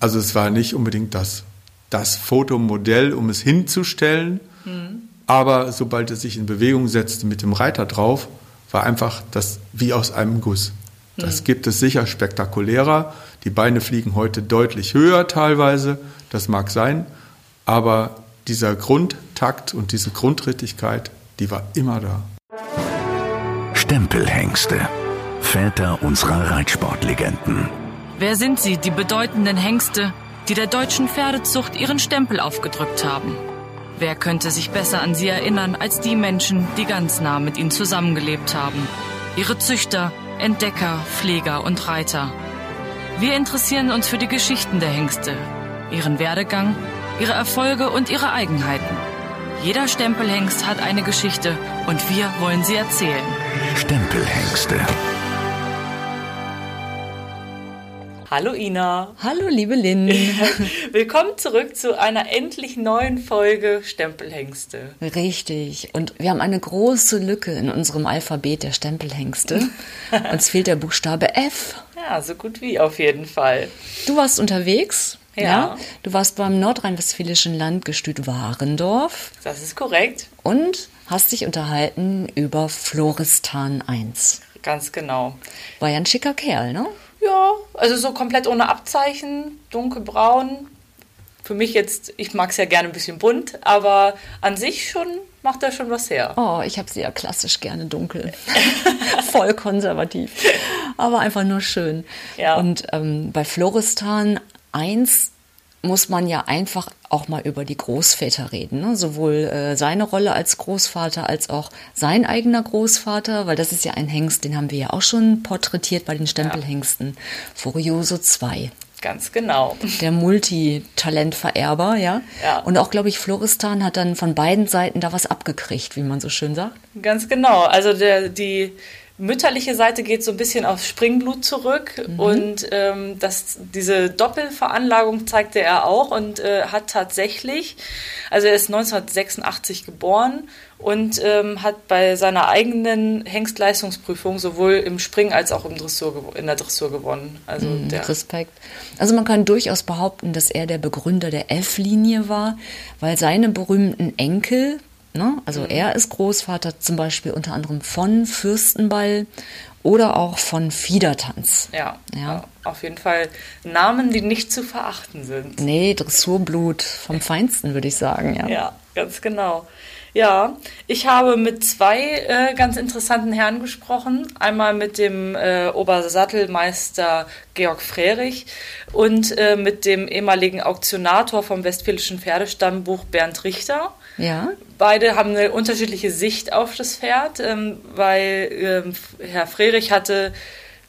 Also es war nicht unbedingt das, das Fotomodell, um es hinzustellen, mhm. aber sobald es sich in Bewegung setzte mit dem Reiter drauf, war einfach das wie aus einem Guss. Das mhm. gibt es sicher spektakulärer. Die Beine fliegen heute deutlich höher teilweise, das mag sein, aber dieser Grundtakt und diese Grundrittigkeit, die war immer da. Stempelhengste, Väter unserer Reitsportlegenden. Wer sind sie, die bedeutenden Hengste, die der deutschen Pferdezucht ihren Stempel aufgedrückt haben? Wer könnte sich besser an sie erinnern als die Menschen, die ganz nah mit ihnen zusammengelebt haben? Ihre Züchter, Entdecker, Pfleger und Reiter. Wir interessieren uns für die Geschichten der Hengste, ihren Werdegang, ihre Erfolge und ihre Eigenheiten. Jeder Stempelhengst hat eine Geschichte und wir wollen sie erzählen. Stempelhengste. Hallo Ina. Hallo liebe Lynn. Willkommen zurück zu einer endlich neuen Folge Stempelhengste. Richtig. Und wir haben eine große Lücke in unserem Alphabet der Stempelhengste. Uns fehlt der Buchstabe F. Ja, so gut wie auf jeden Fall. Du warst unterwegs ja. ja. Du warst beim nordrhein-westfälischen Landgestüt Warendorf. Das ist korrekt. Und hast dich unterhalten über Floristan 1. Ganz genau. War ja ein schicker Kerl, ne? Ja, also so komplett ohne Abzeichen, dunkelbraun. Für mich jetzt, ich mag es ja gerne ein bisschen bunt, aber an sich schon macht er schon was her. Oh, ich habe sie ja klassisch gerne dunkel. Voll konservativ. Aber einfach nur schön. Ja. Und ähm, bei Floristan eins muss man ja einfach auch mal über die Großväter reden. Ne? Sowohl äh, seine Rolle als Großvater als auch sein eigener Großvater, weil das ist ja ein Hengst, den haben wir ja auch schon porträtiert bei den Stempelhengsten. Ja. Furioso 2. Ganz genau. Der Multitalentvererber, ja. ja. Und auch, glaube ich, Floristan hat dann von beiden Seiten da was abgekriegt, wie man so schön sagt. Ganz genau. Also der, die mütterliche Seite geht so ein bisschen auf Springblut zurück mhm. und ähm, das, diese Doppelveranlagung zeigte er auch und äh, hat tatsächlich, also er ist 1986 geboren und ähm, hat bei seiner eigenen Hengstleistungsprüfung sowohl im Spring als auch im Dressur, in der Dressur gewonnen. Also mhm, der Respekt. Also man kann durchaus behaupten, dass er der Begründer der F-Linie war, weil seine berühmten Enkel Ne? Also mhm. er ist Großvater zum Beispiel unter anderem von Fürstenball oder auch von Fiedertanz. Ja, ja, auf jeden Fall Namen, die nicht zu verachten sind. Nee, Dressurblut vom Feinsten, würde ich sagen. Ja, ja ganz genau. Ja, ich habe mit zwei äh, ganz interessanten Herren gesprochen. Einmal mit dem äh, Obersattelmeister Georg Frerich und äh, mit dem ehemaligen Auktionator vom Westfälischen Pferdestammbuch Bernd Richter. Ja. Beide haben eine unterschiedliche Sicht auf das Pferd, ähm, weil ähm, Herr Frerich hatte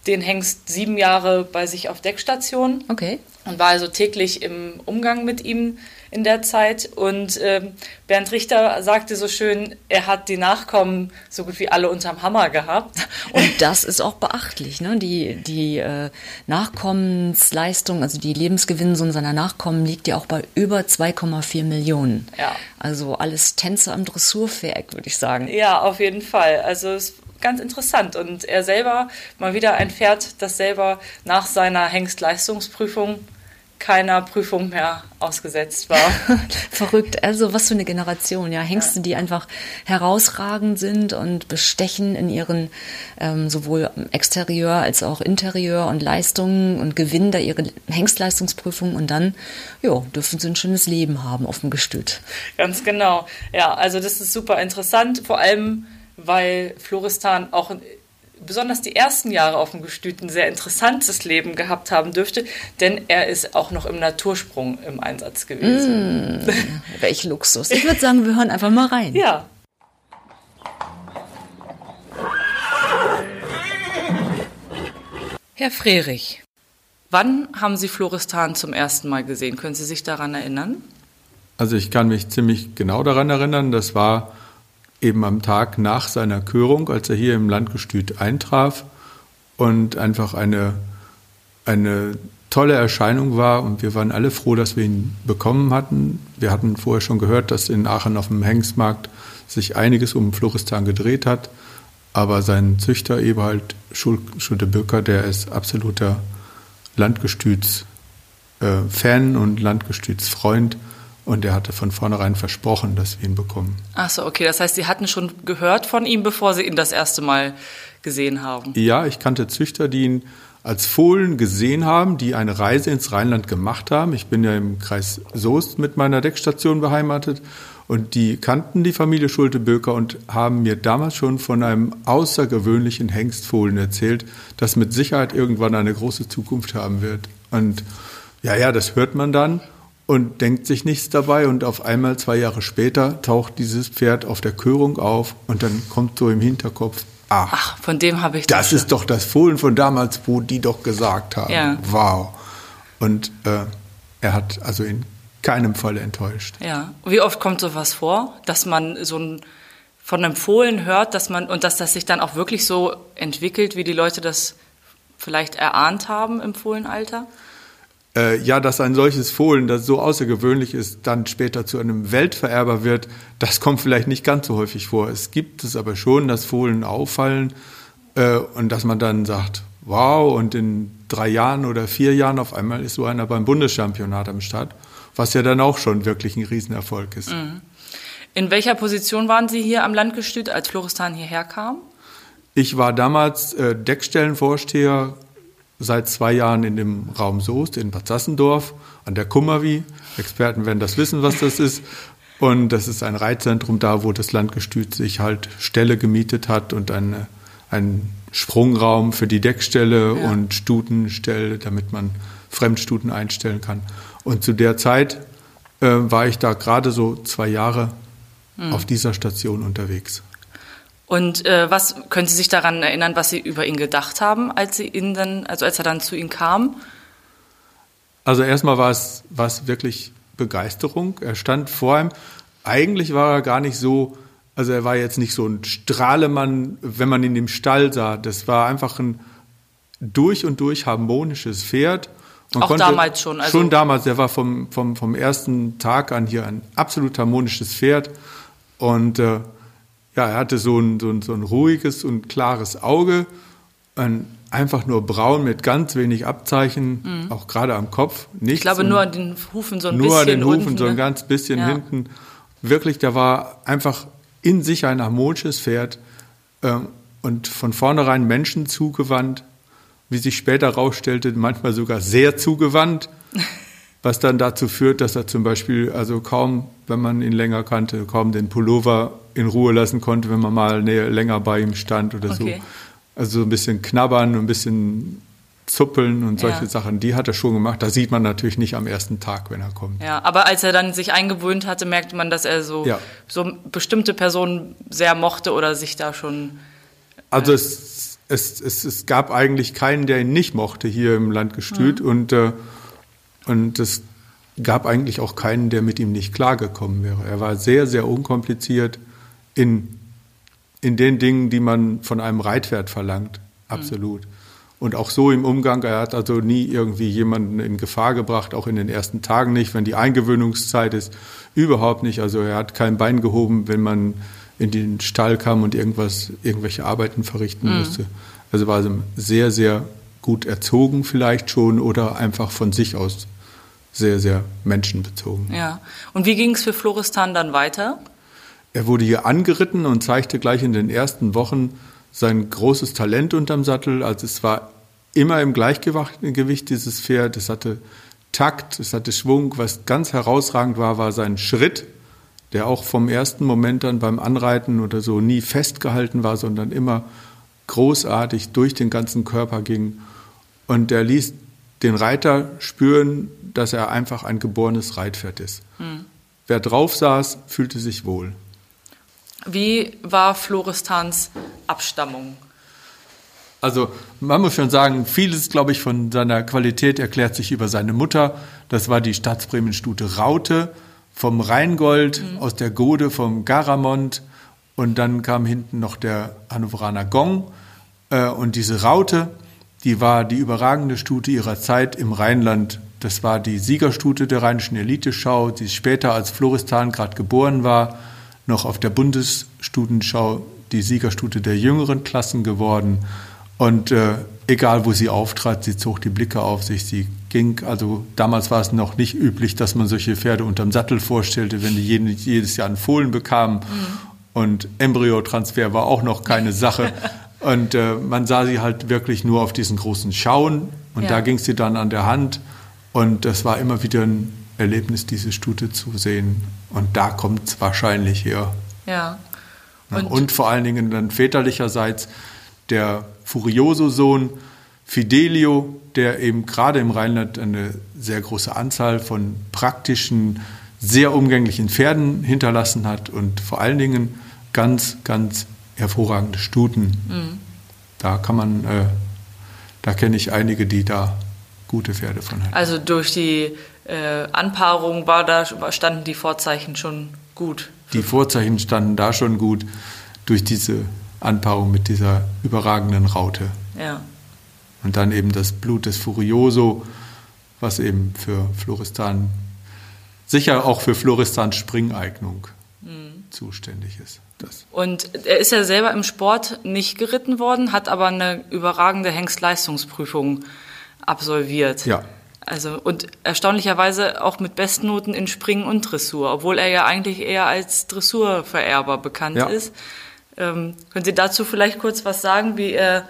den Hengst sieben Jahre bei sich auf Deckstation. Okay. Und war also täglich im Umgang mit ihm in der Zeit. Und ähm, Bernd Richter sagte so schön, er hat die Nachkommen so gut wie alle unterm Hammer gehabt. Und das ist auch beachtlich, ne? Die, die äh, Nachkommensleistung, also die Lebensgewinnung seiner Nachkommen liegt ja auch bei über 2,4 Millionen. Ja. Also alles Tänzer am Dressurviereck, würde ich sagen. Ja, auf jeden Fall. Also es ganz interessant. Und er selber, mal wieder ein Pferd, das selber nach seiner Hengstleistungsprüfung keiner Prüfung mehr ausgesetzt war. Verrückt. Also was für eine Generation, ja. Hengste, ja. die einfach herausragend sind und bestechen in ihren ähm, sowohl Exterieur als auch Interieur und Leistungen und gewinnen da ihre Hengstleistungsprüfung und dann, ja, dürfen sie ein schönes Leben haben auf dem Gestüt. Ganz genau. Ja, also das ist super interessant, vor allem weil Floristan auch besonders die ersten Jahre auf dem Gestüt ein sehr interessantes Leben gehabt haben dürfte, denn er ist auch noch im Natursprung im Einsatz gewesen. Mm, welch Luxus. Ich würde sagen, wir hören einfach mal rein. Ja. Herr Frerich, wann haben Sie Floristan zum ersten Mal gesehen? Können Sie sich daran erinnern? Also ich kann mich ziemlich genau daran erinnern. Das war eben am Tag nach seiner Körung, als er hier im Landgestüt eintraf und einfach eine, eine tolle Erscheinung war. Und wir waren alle froh, dass wir ihn bekommen hatten. Wir hatten vorher schon gehört, dass in Aachen auf dem Hengstmarkt sich einiges um Floristan gedreht hat, aber sein Züchter Eberhard Schulte-Böcker, der ist absoluter Landgestütsfan äh, und Landgestüts Freund und er hatte von vornherein versprochen, dass wir ihn bekommen. Ach so, okay. Das heißt, Sie hatten schon gehört von ihm, bevor Sie ihn das erste Mal gesehen haben? Ja, ich kannte Züchter, die ihn als Fohlen gesehen haben, die eine Reise ins Rheinland gemacht haben. Ich bin ja im Kreis Soest mit meiner Deckstation beheimatet und die kannten die Familie Schulte-Böker und haben mir damals schon von einem außergewöhnlichen Hengstfohlen erzählt, das mit Sicherheit irgendwann eine große Zukunft haben wird. Und ja, ja, das hört man dann und denkt sich nichts dabei und auf einmal zwei Jahre später taucht dieses Pferd auf der Körung auf und dann kommt so im Hinterkopf, ach, ach von dem habe ich das. Das ist doch das Fohlen von damals, wo die doch gesagt haben. Ja. Wow. Und äh, er hat also in keinem Fall enttäuscht. Ja. Wie oft kommt sowas vor, dass man so ein von einem Fohlen hört, dass man und dass das sich dann auch wirklich so entwickelt, wie die Leute das vielleicht erahnt haben im Fohlenalter? Äh, ja, dass ein solches Fohlen, das so außergewöhnlich ist, dann später zu einem Weltvererber wird, das kommt vielleicht nicht ganz so häufig vor. Es gibt es aber schon, dass Fohlen auffallen äh, und dass man dann sagt, wow, und in drei Jahren oder vier Jahren auf einmal ist so einer beim Bundeschampionat am Start, was ja dann auch schon wirklich ein Riesenerfolg ist. Mhm. In welcher Position waren Sie hier am Landgestüt, als Floristan hierher kam? Ich war damals äh, Deckstellenvorsteher seit zwei Jahren in dem Raum Soest in Bad Sassendorf an der Kummerwie. Experten werden das wissen, was das ist. Und das ist ein Reitzentrum da, wo das Landgestüt sich halt Ställe gemietet hat und eine, einen Sprungraum für die Deckstelle ja. und Stutenstelle, damit man Fremdstuten einstellen kann. Und zu der Zeit äh, war ich da gerade so zwei Jahre mhm. auf dieser Station unterwegs. Und äh, was können Sie sich daran erinnern, was Sie über ihn gedacht haben, als Sie ihn dann, also als er dann zu Ihnen kam? Also erstmal war es, war es wirklich Begeisterung. Er stand vor ihm. Eigentlich war er gar nicht so, also er war jetzt nicht so ein Strahlemann, wenn man ihn im Stall sah. Das war einfach ein durch und durch harmonisches Pferd. Man Auch damals schon. Also schon damals. Er war vom, vom, vom ersten Tag an hier ein absolut harmonisches Pferd. Und äh, ja, er hatte so ein, so ein, so ein ruhiges und klares Auge, ein, einfach nur braun mit ganz wenig Abzeichen, mhm. auch gerade am Kopf. Nichts ich glaube nur an den Hufen so ein nur bisschen. Nur an den Hufen unten, so ein ne? ganz bisschen ja. hinten. Wirklich, der war einfach in sich ein harmonisches Pferd äh, und von vornherein Menschen zugewandt, wie sich später herausstellte, manchmal sogar sehr zugewandt. was dann dazu führt, dass er zum Beispiel, also kaum, wenn man ihn länger kannte, kaum den Pullover in Ruhe lassen konnte, wenn man mal näher, länger bei ihm stand oder okay. so. Also so ein bisschen knabbern, ein bisschen zuppeln und solche ja. Sachen, die hat er schon gemacht. Da sieht man natürlich nicht am ersten Tag, wenn er kommt. Ja, aber als er dann sich eingewöhnt hatte, merkte man, dass er so, ja. so bestimmte Personen sehr mochte oder sich da schon. Äh also es, es, es, es gab eigentlich keinen, der ihn nicht mochte hier im Landgestüt mhm. und äh, und es gab eigentlich auch keinen, der mit ihm nicht klargekommen wäre. Er war sehr, sehr unkompliziert in, in den Dingen, die man von einem Reitpferd verlangt. Absolut. Mhm. Und auch so im Umgang, er hat also nie irgendwie jemanden in Gefahr gebracht, auch in den ersten Tagen nicht, wenn die Eingewöhnungszeit ist, überhaupt nicht. Also er hat kein Bein gehoben, wenn man in den Stall kam und irgendwas, irgendwelche Arbeiten verrichten mhm. musste. Also war also sehr, sehr gut erzogen vielleicht schon oder einfach von sich aus sehr, sehr menschenbezogen. Ja. Und wie ging es für Floristan dann weiter? Er wurde hier angeritten und zeigte gleich in den ersten Wochen sein großes Talent unterm Sattel. Also es war immer im Gleichgewicht dieses Pferd. Es hatte Takt, es hatte Schwung. Was ganz herausragend war, war sein Schritt, der auch vom ersten Moment dann beim Anreiten oder so nie festgehalten war, sondern immer großartig durch den ganzen Körper ging. Und er ließ den Reiter spüren, dass er einfach ein geborenes Reitpferd ist. Mhm. Wer drauf saß, fühlte sich wohl. Wie war Floristans Abstammung? Also man muss schon sagen, vieles, glaube ich, von seiner Qualität erklärt sich über seine Mutter. Das war die Staatsbremenstute Raute vom Rheingold, mhm. aus der Gode vom Garamond. Und dann kam hinten noch der Hannoveraner Gong. Äh, und diese Raute, die war die überragende Stute ihrer Zeit im Rheinland. Das war die Siegerstute der Rheinischen Eliteschau, die später als Floristan gerade geboren war, noch auf der Bundesstutenschau die Siegerstute der jüngeren Klassen geworden. Und äh, egal wo sie auftrat, sie zog die Blicke auf sich, sie ging. Also damals war es noch nicht üblich, dass man solche Pferde unterm Sattel vorstellte, wenn die jedes Jahr einen Fohlen bekamen. Mhm. Und Embryotransfer war auch noch keine Sache. Und äh, man sah sie halt wirklich nur auf diesen großen Schauen. Und ja. da ging sie dann an der Hand. Und das war immer wieder ein Erlebnis, diese Stute zu sehen. Und da kommt es wahrscheinlich her. Ja. Und, und, vor allen Dingen dann väterlicherseits der Furioso-Sohn Fidelio, der eben gerade im Rheinland eine sehr große Anzahl von praktischen, sehr umgänglichen Pferden hinterlassen hat und vor allen Dingen ganz, ganz hervorragende Stuten. Mhm. Da kann man, äh, da kenne ich einige, die da gute Pferde von hatten. Also durch die äh, Anpaarung war da, standen die Vorzeichen schon gut. Die Vorzeichen standen da schon gut durch diese Anpaarung mit dieser überragenden Raute. Ja. Und dann eben das Blut des Furioso, was eben für Floristan, sicher auch für Floristans Springeignung. Zuständig ist. Das. Und er ist ja selber im Sport nicht geritten worden, hat aber eine überragende Hengstleistungsprüfung absolviert. Ja. Also und erstaunlicherweise auch mit Bestnoten in Springen und Dressur, obwohl er ja eigentlich eher als Dressurvererber bekannt ja. ist. Ähm, können Sie dazu vielleicht kurz was sagen, wie er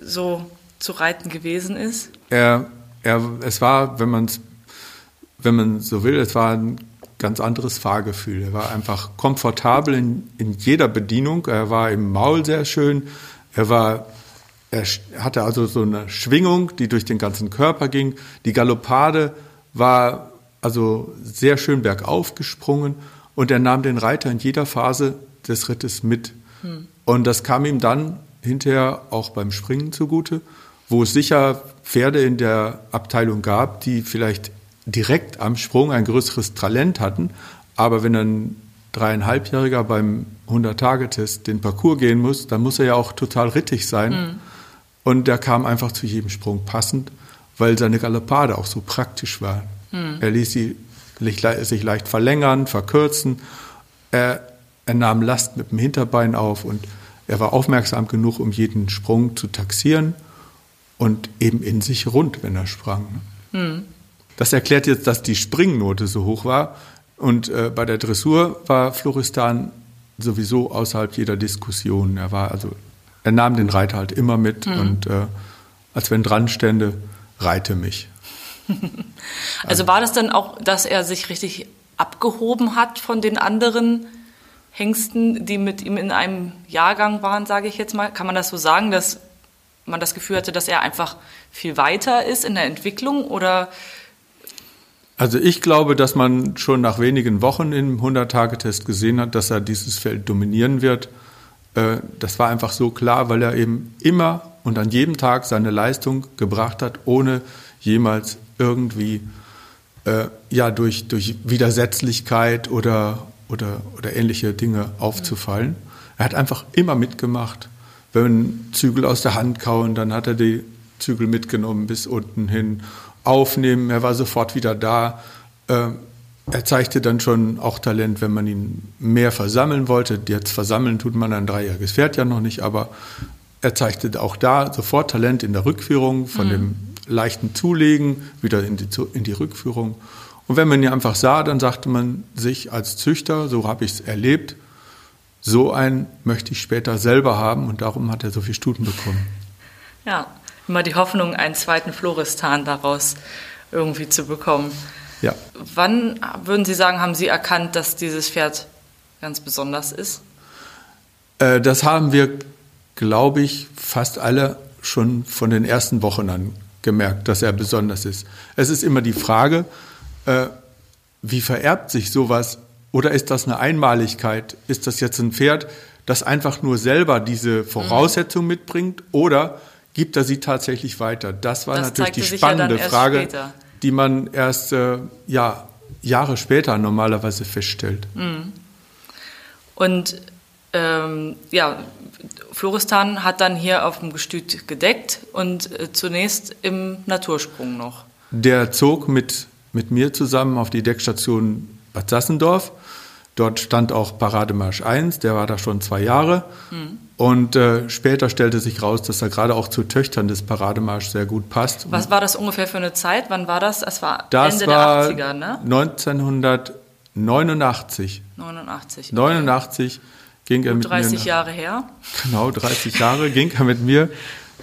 so zu reiten gewesen ist? Er, er, es war, wenn man wenn man so will, es war ein ganz anderes Fahrgefühl. Er war einfach komfortabel in, in jeder Bedienung. Er war im Maul sehr schön. Er war er hatte also so eine Schwingung, die durch den ganzen Körper ging. Die Galoppade war also sehr schön bergauf gesprungen und er nahm den Reiter in jeder Phase des Rittes mit. Hm. Und das kam ihm dann hinterher auch beim Springen zugute, wo es sicher Pferde in der Abteilung gab, die vielleicht direkt am Sprung ein größeres Talent hatten. Aber wenn ein dreieinhalbjähriger beim 100-Tage-Test den Parcours gehen muss, dann muss er ja auch total rittig sein. Mhm. Und der kam einfach zu jedem Sprung passend, weil seine Galoppade auch so praktisch war. Mhm. Er ließ sie sich leicht verlängern, verkürzen. Er, er nahm Last mit dem Hinterbein auf und er war aufmerksam genug, um jeden Sprung zu taxieren und eben in sich rund, wenn er sprang. Mhm. Das erklärt jetzt, dass die Springnote so hoch war. Und äh, bei der Dressur war Floristan sowieso außerhalb jeder Diskussion. Er war also, er nahm den Reiter halt immer mit mhm. und äh, als wenn dran stände, reite mich. also war das dann auch, dass er sich richtig abgehoben hat von den anderen Hengsten, die mit ihm in einem Jahrgang waren, sage ich jetzt mal? Kann man das so sagen, dass man das Gefühl hatte, dass er einfach viel weiter ist in der Entwicklung oder also ich glaube, dass man schon nach wenigen Wochen im 100-Tage-Test gesehen hat, dass er dieses Feld dominieren wird. Äh, das war einfach so klar, weil er eben immer und an jedem Tag seine Leistung gebracht hat, ohne jemals irgendwie äh, ja, durch, durch Widersetzlichkeit oder, oder, oder ähnliche Dinge aufzufallen. Er hat einfach immer mitgemacht. Wenn Zügel aus der Hand kauen, dann hat er die Zügel mitgenommen bis unten hin aufnehmen. Er war sofort wieder da. Ähm, er zeigte dann schon auch Talent, wenn man ihn mehr versammeln wollte. Jetzt versammeln tut man ein dreijähriges Pferd ja noch nicht, aber er zeigte auch da sofort Talent in der Rückführung, von mhm. dem leichten Zulegen wieder in die, in die Rückführung. Und wenn man ihn einfach sah, dann sagte man sich als Züchter, so habe ich es erlebt, so einen möchte ich später selber haben und darum hat er so viel Stuten bekommen. Ja, immer die Hoffnung, einen zweiten Floristan daraus irgendwie zu bekommen. Ja. Wann würden Sie sagen, haben Sie erkannt, dass dieses Pferd ganz besonders ist? Äh, das haben wir, glaube ich, fast alle schon von den ersten Wochen an gemerkt, dass er besonders ist. Es ist immer die Frage, äh, wie vererbt sich sowas oder ist das eine Einmaligkeit? Ist das jetzt ein Pferd, das einfach nur selber diese Voraussetzung mhm. mitbringt oder gibt er sie tatsächlich weiter? Das war das natürlich die spannende ja Frage, später. die man erst äh, ja, Jahre später normalerweise feststellt. Mhm. Und ähm, ja, Floristan hat dann hier auf dem Gestüt gedeckt und äh, zunächst im Natursprung noch. Der zog mit, mit mir zusammen auf die Deckstation Bad Sassendorf. Dort stand auch Parademarsch 1, der war da schon zwei Jahre. Mhm. Und äh, später stellte sich raus, dass er gerade auch zu Töchtern des Parademarsch sehr gut passt. Was war das ungefähr für eine Zeit? Wann war das? Es war das Ende war der 80er, ne? 1989. 89. 89 ging er mit 30 mir. 30 Jahre her. Genau, 30 Jahre ging er mit mir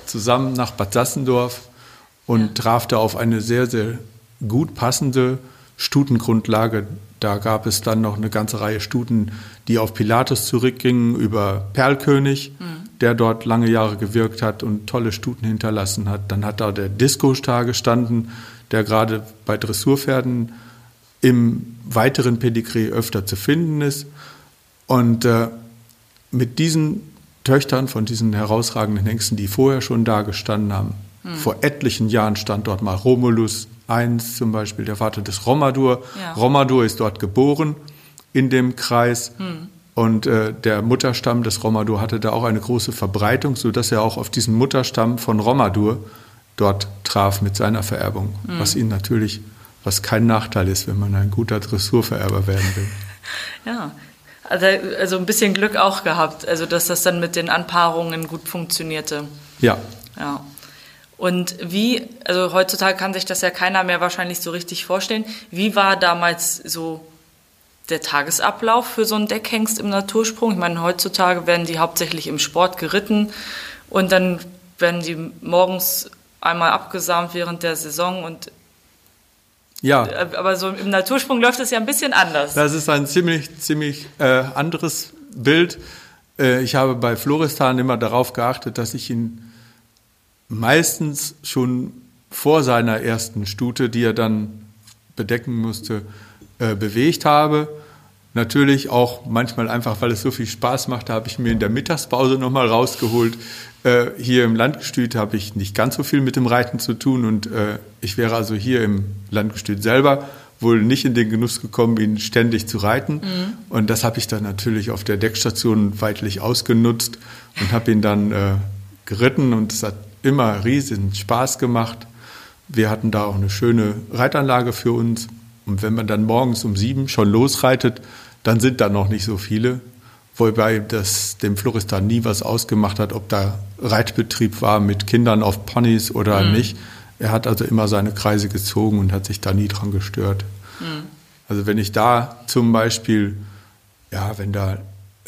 zusammen nach Bad Sassendorf und ja. traf da auf eine sehr, sehr gut passende Stutengrundlage. Da gab es dann noch eine ganze Reihe Stuten, die auf Pilatus zurückgingen, über Perlkönig, mhm. der dort lange Jahre gewirkt hat und tolle Stuten hinterlassen hat. Dann hat da der Disco-Star gestanden, der gerade bei Dressurpferden im weiteren Pedigree öfter zu finden ist. Und äh, mit diesen Töchtern von diesen herausragenden Hengsten, die vorher schon da gestanden haben, hm. vor etlichen Jahren stand dort mal Romulus I zum Beispiel, der Vater des Romadur. Ja. Romadur ist dort geboren in dem Kreis. Hm. Und äh, der Mutterstamm des Romadur hatte da auch eine große Verbreitung, sodass er auch auf diesen Mutterstamm von Romadur dort traf mit seiner Vererbung, hm. was ihn natürlich, was kein Nachteil ist, wenn man ein guter Dressurvererber werden will. Ja, also, also ein bisschen Glück auch gehabt, also dass das dann mit den Anpaarungen gut funktionierte. Ja. Ja. Und wie, also heutzutage kann sich das ja keiner mehr wahrscheinlich so richtig vorstellen. Wie war damals so der Tagesablauf für so einen Deckhengst im Natursprung? Ich meine, heutzutage werden die hauptsächlich im Sport geritten und dann werden die morgens einmal abgesamt während der Saison und ja. Äh, aber so im Natursprung läuft es ja ein bisschen anders. Das ist ein ziemlich, ziemlich äh, anderes Bild. Äh, ich habe bei Floristan immer darauf geachtet, dass ich ihn meistens schon vor seiner ersten Stute, die er dann bedecken musste, äh, bewegt habe. Natürlich auch manchmal einfach, weil es so viel Spaß macht, habe ich mir in der Mittagspause nochmal rausgeholt. Äh, hier im Landgestüt habe ich nicht ganz so viel mit dem Reiten zu tun und äh, ich wäre also hier im Landgestüt selber wohl nicht in den Genuss gekommen, ihn ständig zu reiten. Mhm. Und das habe ich dann natürlich auf der Deckstation weitlich ausgenutzt und habe ihn dann äh, geritten und es hat immer riesen Spaß gemacht. Wir hatten da auch eine schöne Reitanlage für uns. Und wenn man dann morgens um sieben schon losreitet, dann sind da noch nicht so viele. Wobei das dem Floristan nie was ausgemacht hat, ob da Reitbetrieb war mit Kindern auf Ponys oder mhm. nicht. Er hat also immer seine Kreise gezogen und hat sich da nie dran gestört. Mhm. Also wenn ich da zum Beispiel, ja, wenn da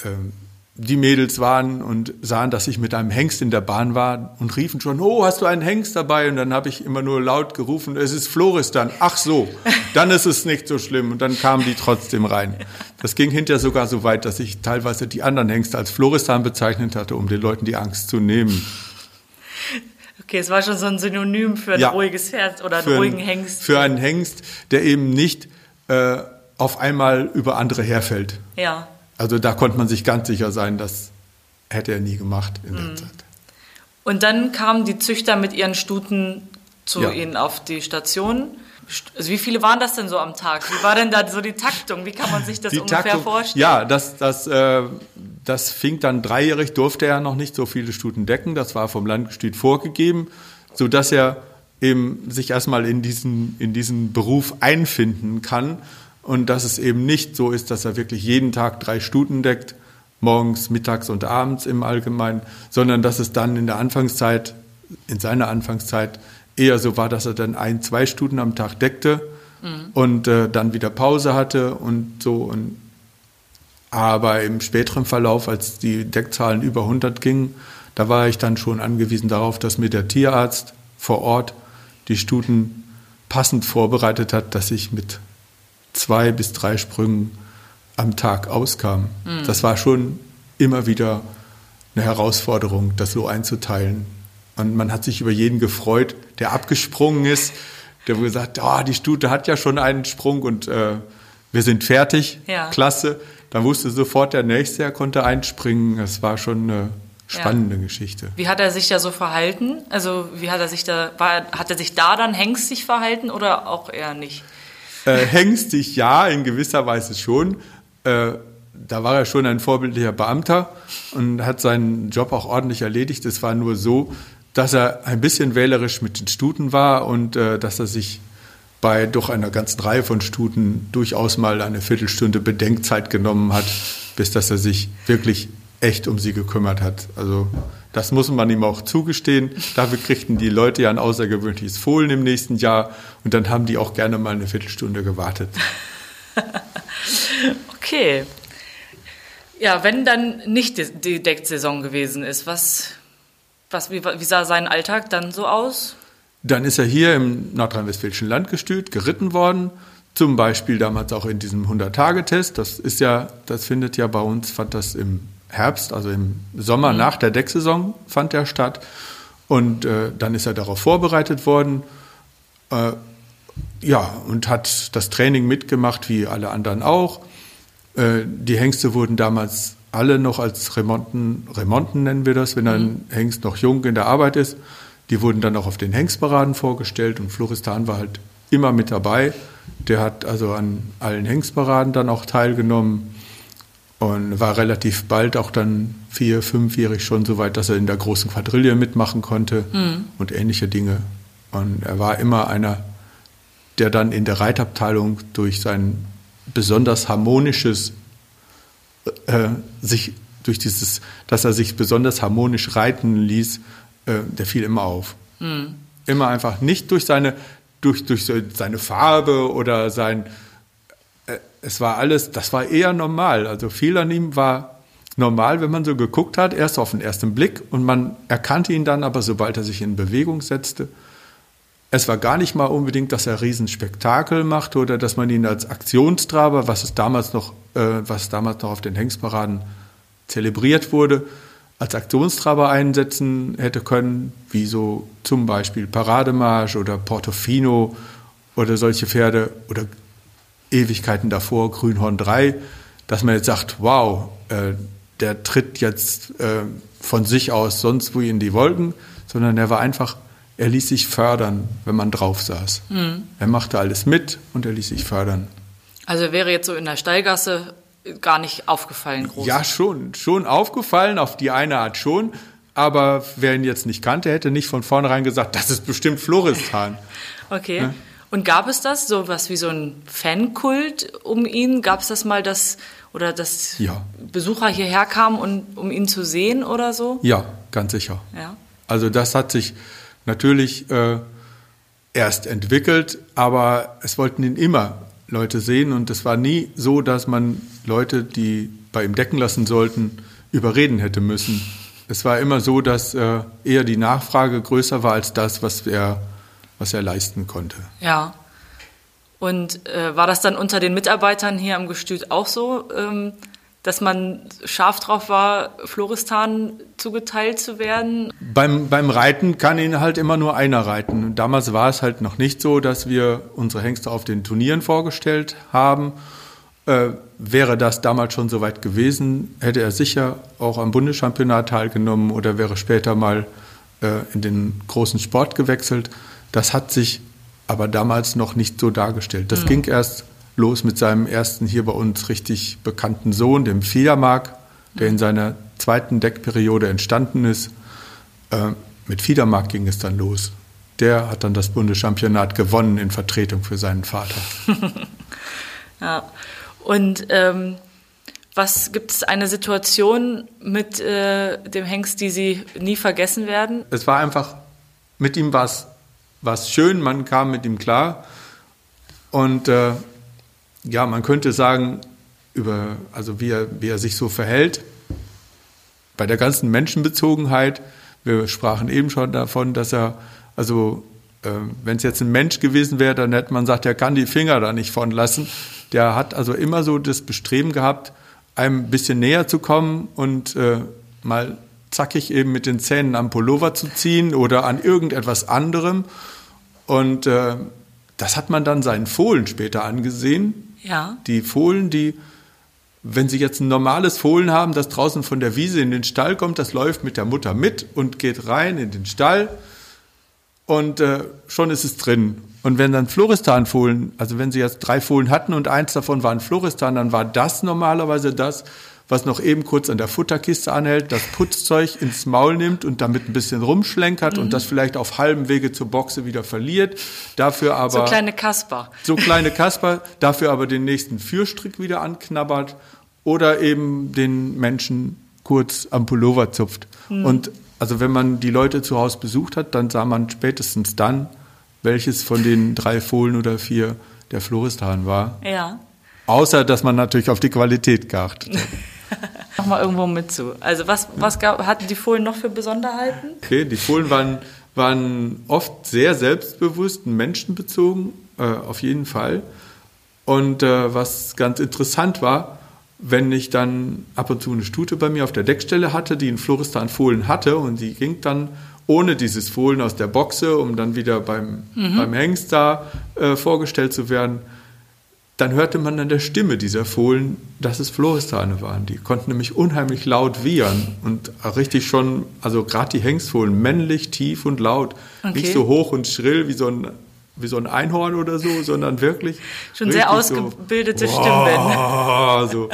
ähm, die Mädels waren und sahen, dass ich mit einem Hengst in der Bahn war und riefen schon, oh, hast du einen Hengst dabei? Und dann habe ich immer nur laut gerufen, es ist Floristan. Ach so, dann ist es nicht so schlimm. Und dann kamen die trotzdem rein. Das ging hinterher sogar so weit, dass ich teilweise die anderen Hengste als Floristan bezeichnet hatte, um den Leuten die Angst zu nehmen. Okay, es war schon so ein Synonym für ein ja, ruhiges Pferd oder einen ruhigen Hengst. Für einen Hengst, der eben nicht äh, auf einmal über andere herfällt. Ja. Also da konnte man sich ganz sicher sein, das hätte er nie gemacht in der mhm. Zeit. Und dann kamen die Züchter mit ihren Stuten zu ja. ihnen auf die Station. Also wie viele waren das denn so am Tag? Wie war denn da so die Taktung? Wie kann man sich das die ungefähr Taktung, vorstellen? Ja, das, das, äh, das fing dann dreijährig, durfte er noch nicht so viele Stuten decken. Das war vom Landgestüt vorgegeben, sodass er eben sich erstmal in diesen, in diesen Beruf einfinden kann und dass es eben nicht so ist, dass er wirklich jeden Tag drei Stuten deckt, morgens, mittags und abends im Allgemeinen, sondern dass es dann in der Anfangszeit, in seiner Anfangszeit eher so war, dass er dann ein, zwei Stuten am Tag deckte mhm. und äh, dann wieder Pause hatte und so. Und, aber im späteren Verlauf, als die Deckzahlen über 100 gingen, da war ich dann schon angewiesen darauf, dass mir der Tierarzt vor Ort die Stuten passend vorbereitet hat, dass ich mit zwei bis drei Sprüngen am Tag auskam. Mhm. Das war schon immer wieder eine Herausforderung, das so einzuteilen. Und man hat sich über jeden gefreut, der abgesprungen ist, der wohl gesagt, oh, die Stute hat ja schon einen Sprung und äh, wir sind fertig, ja. klasse. Dann wusste sofort der Nächste, er konnte einspringen. Das war schon eine spannende ja. Geschichte. Wie hat er sich da so verhalten? Also wie hat er sich da, war, hat er sich da dann hängstig verhalten oder auch eher nicht? Äh, hängstig ja, in gewisser Weise schon. Äh, da war er schon ein vorbildlicher Beamter und hat seinen Job auch ordentlich erledigt. Es war nur so, dass er ein bisschen wählerisch mit den Stuten war und äh, dass er sich bei doch einer ganzen Reihe von Stuten durchaus mal eine Viertelstunde Bedenkzeit genommen hat, bis dass er sich wirklich echt um sie gekümmert hat. Also das muss man ihm auch zugestehen. Dafür kriegten die Leute ja ein außergewöhnliches Fohlen im nächsten Jahr und dann haben die auch gerne mal eine Viertelstunde gewartet. okay. Ja, wenn dann nicht die Decksaison gewesen ist, was, was, wie, wie sah sein Alltag dann so aus? Dann ist er hier im nordrhein-westfälischen Landgestüt geritten worden. Zum Beispiel damals auch in diesem 100-Tage-Test. Das ist ja, das findet ja bei uns, fand das im Herbst, also im Sommer mhm. nach der Decksaison fand der statt. Und äh, dann ist er darauf vorbereitet worden. Äh, ja, und hat das Training mitgemacht, wie alle anderen auch. Äh, die Hengste wurden damals alle noch als Remonten, Remonten nennen wir das, wenn ein mhm. Hengst noch jung in der Arbeit ist. Die wurden dann auch auf den Hengstparaden vorgestellt und Floristan war halt immer mit dabei. Der hat also an allen Hengstparaden dann auch teilgenommen und war relativ bald auch dann vier, fünfjährig schon so weit, dass er in der großen Quadrille mitmachen konnte mhm. und ähnliche Dinge. Und er war immer einer, der dann in der Reitabteilung durch sein besonders harmonisches äh, sich durch dieses, dass er sich besonders harmonisch reiten ließ, äh, der fiel immer auf. Mhm. Immer einfach nicht durch seine, durch, durch seine Farbe oder sein es war alles, das war eher normal. Also viel an ihm war normal, wenn man so geguckt hat, erst auf den ersten Blick. Und man erkannte ihn dann, aber sobald er sich in Bewegung setzte, es war gar nicht mal unbedingt, dass er Riesenspektakel machte oder dass man ihn als Aktionstraber, was es damals noch, äh, was damals noch auf den Hengstparaden zelebriert wurde, als Aktionstraber einsetzen hätte können, wie so zum Beispiel Parademarsch oder Portofino oder solche Pferde oder Ewigkeiten davor, Grünhorn 3, dass man jetzt sagt, wow, äh, der tritt jetzt äh, von sich aus sonst wo in die Wolken, sondern er war einfach, er ließ sich fördern, wenn man drauf saß. Mhm. Er machte alles mit und er ließ sich fördern. Also er wäre jetzt so in der Steigasse gar nicht aufgefallen groß. Ja, schon, schon aufgefallen, auf die eine Art schon. Aber wer ihn jetzt nicht kannte, hätte nicht von vornherein gesagt, das ist bestimmt Floristan. okay. Ja? Und gab es das, so was wie so ein Fankult um ihn? Gab es das mal, dass oder dass ja. Besucher hierher kamen, und, um ihn zu sehen oder so? Ja, ganz sicher. Ja. Also das hat sich natürlich äh, erst entwickelt, aber es wollten ihn immer Leute sehen und es war nie so, dass man Leute, die bei ihm decken lassen sollten, überreden hätte müssen. Es war immer so, dass äh, eher die Nachfrage größer war als das, was er was er leisten konnte. Ja. Und äh, war das dann unter den Mitarbeitern hier am Gestüt auch so, ähm, dass man scharf drauf war, Floristan zugeteilt zu werden? Beim, beim Reiten kann ihn halt immer nur einer reiten. Damals war es halt noch nicht so, dass wir unsere Hengste auf den Turnieren vorgestellt haben. Äh, wäre das damals schon so weit gewesen, hätte er sicher auch am Bundeschampionat teilgenommen oder wäre später mal äh, in den großen Sport gewechselt. Das hat sich aber damals noch nicht so dargestellt. Das mhm. ging erst los mit seinem ersten hier bei uns richtig bekannten Sohn, dem Fiedermark, der in seiner zweiten Deckperiode entstanden ist. Äh, mit Fiedermark ging es dann los. Der hat dann das Bundeschampionat gewonnen in Vertretung für seinen Vater. ja, und ähm, was gibt es eine Situation mit äh, dem Hengst, die Sie nie vergessen werden? Es war einfach, mit ihm war es war es schön, man kam mit ihm klar. Und äh, ja, man könnte sagen, über, also wie er, wie er sich so verhält, bei der ganzen Menschenbezogenheit, wir sprachen eben schon davon, dass er, also äh, wenn es jetzt ein Mensch gewesen wäre, dann hätte man gesagt, er kann die Finger da nicht von lassen. Der hat also immer so das Bestreben gehabt, einem ein bisschen näher zu kommen und äh, mal zackig eben mit den Zähnen am Pullover zu ziehen oder an irgendetwas anderem. Und äh, das hat man dann seinen Fohlen später angesehen. Ja. Die Fohlen, die, wenn sie jetzt ein normales Fohlen haben, das draußen von der Wiese in den Stall kommt, das läuft mit der Mutter mit und geht rein in den Stall und äh, schon ist es drin. Und wenn dann Floristan-Fohlen, also wenn sie jetzt drei Fohlen hatten und eins davon war ein Floristan, dann war das normalerweise das, was noch eben kurz an der Futterkiste anhält, das Putzzeug ins Maul nimmt und damit ein bisschen rumschlenkert mhm. und das vielleicht auf halbem Wege zur Boxe wieder verliert. Dafür aber. So kleine Kasper. So kleine Kasper, dafür aber den nächsten Fürstrick wieder anknabbert oder eben den Menschen kurz am Pullover zupft. Mhm. Und also wenn man die Leute zu Hause besucht hat, dann sah man spätestens dann, welches von den drei Fohlen oder vier der Floristan war. Ja. Außer, dass man natürlich auf die Qualität geachtet hat. Nochmal irgendwo mit zu. Also was, was gab, hatten die Fohlen noch für Besonderheiten? Okay, die Fohlen waren, waren oft sehr selbstbewusst, menschenbezogen, äh, auf jeden Fall. Und äh, was ganz interessant war, wenn ich dann ab und zu eine Stute bei mir auf der Deckstelle hatte, die einen Floristan-Fohlen hatte und die ging dann ohne dieses Fohlen aus der Boxe, um dann wieder beim, mhm. beim Hengst da äh, vorgestellt zu werden, dann hörte man an der Stimme dieser Fohlen, dass es Floristane waren. Die konnten nämlich unheimlich laut wiehern und richtig schon, also gerade die Hengstfohlen, männlich, tief und laut. Okay. Nicht so hoch und schrill wie so ein wie so ein Einhorn oder so, sondern wirklich. Schon sehr ausgebildete so, Stimmen. So.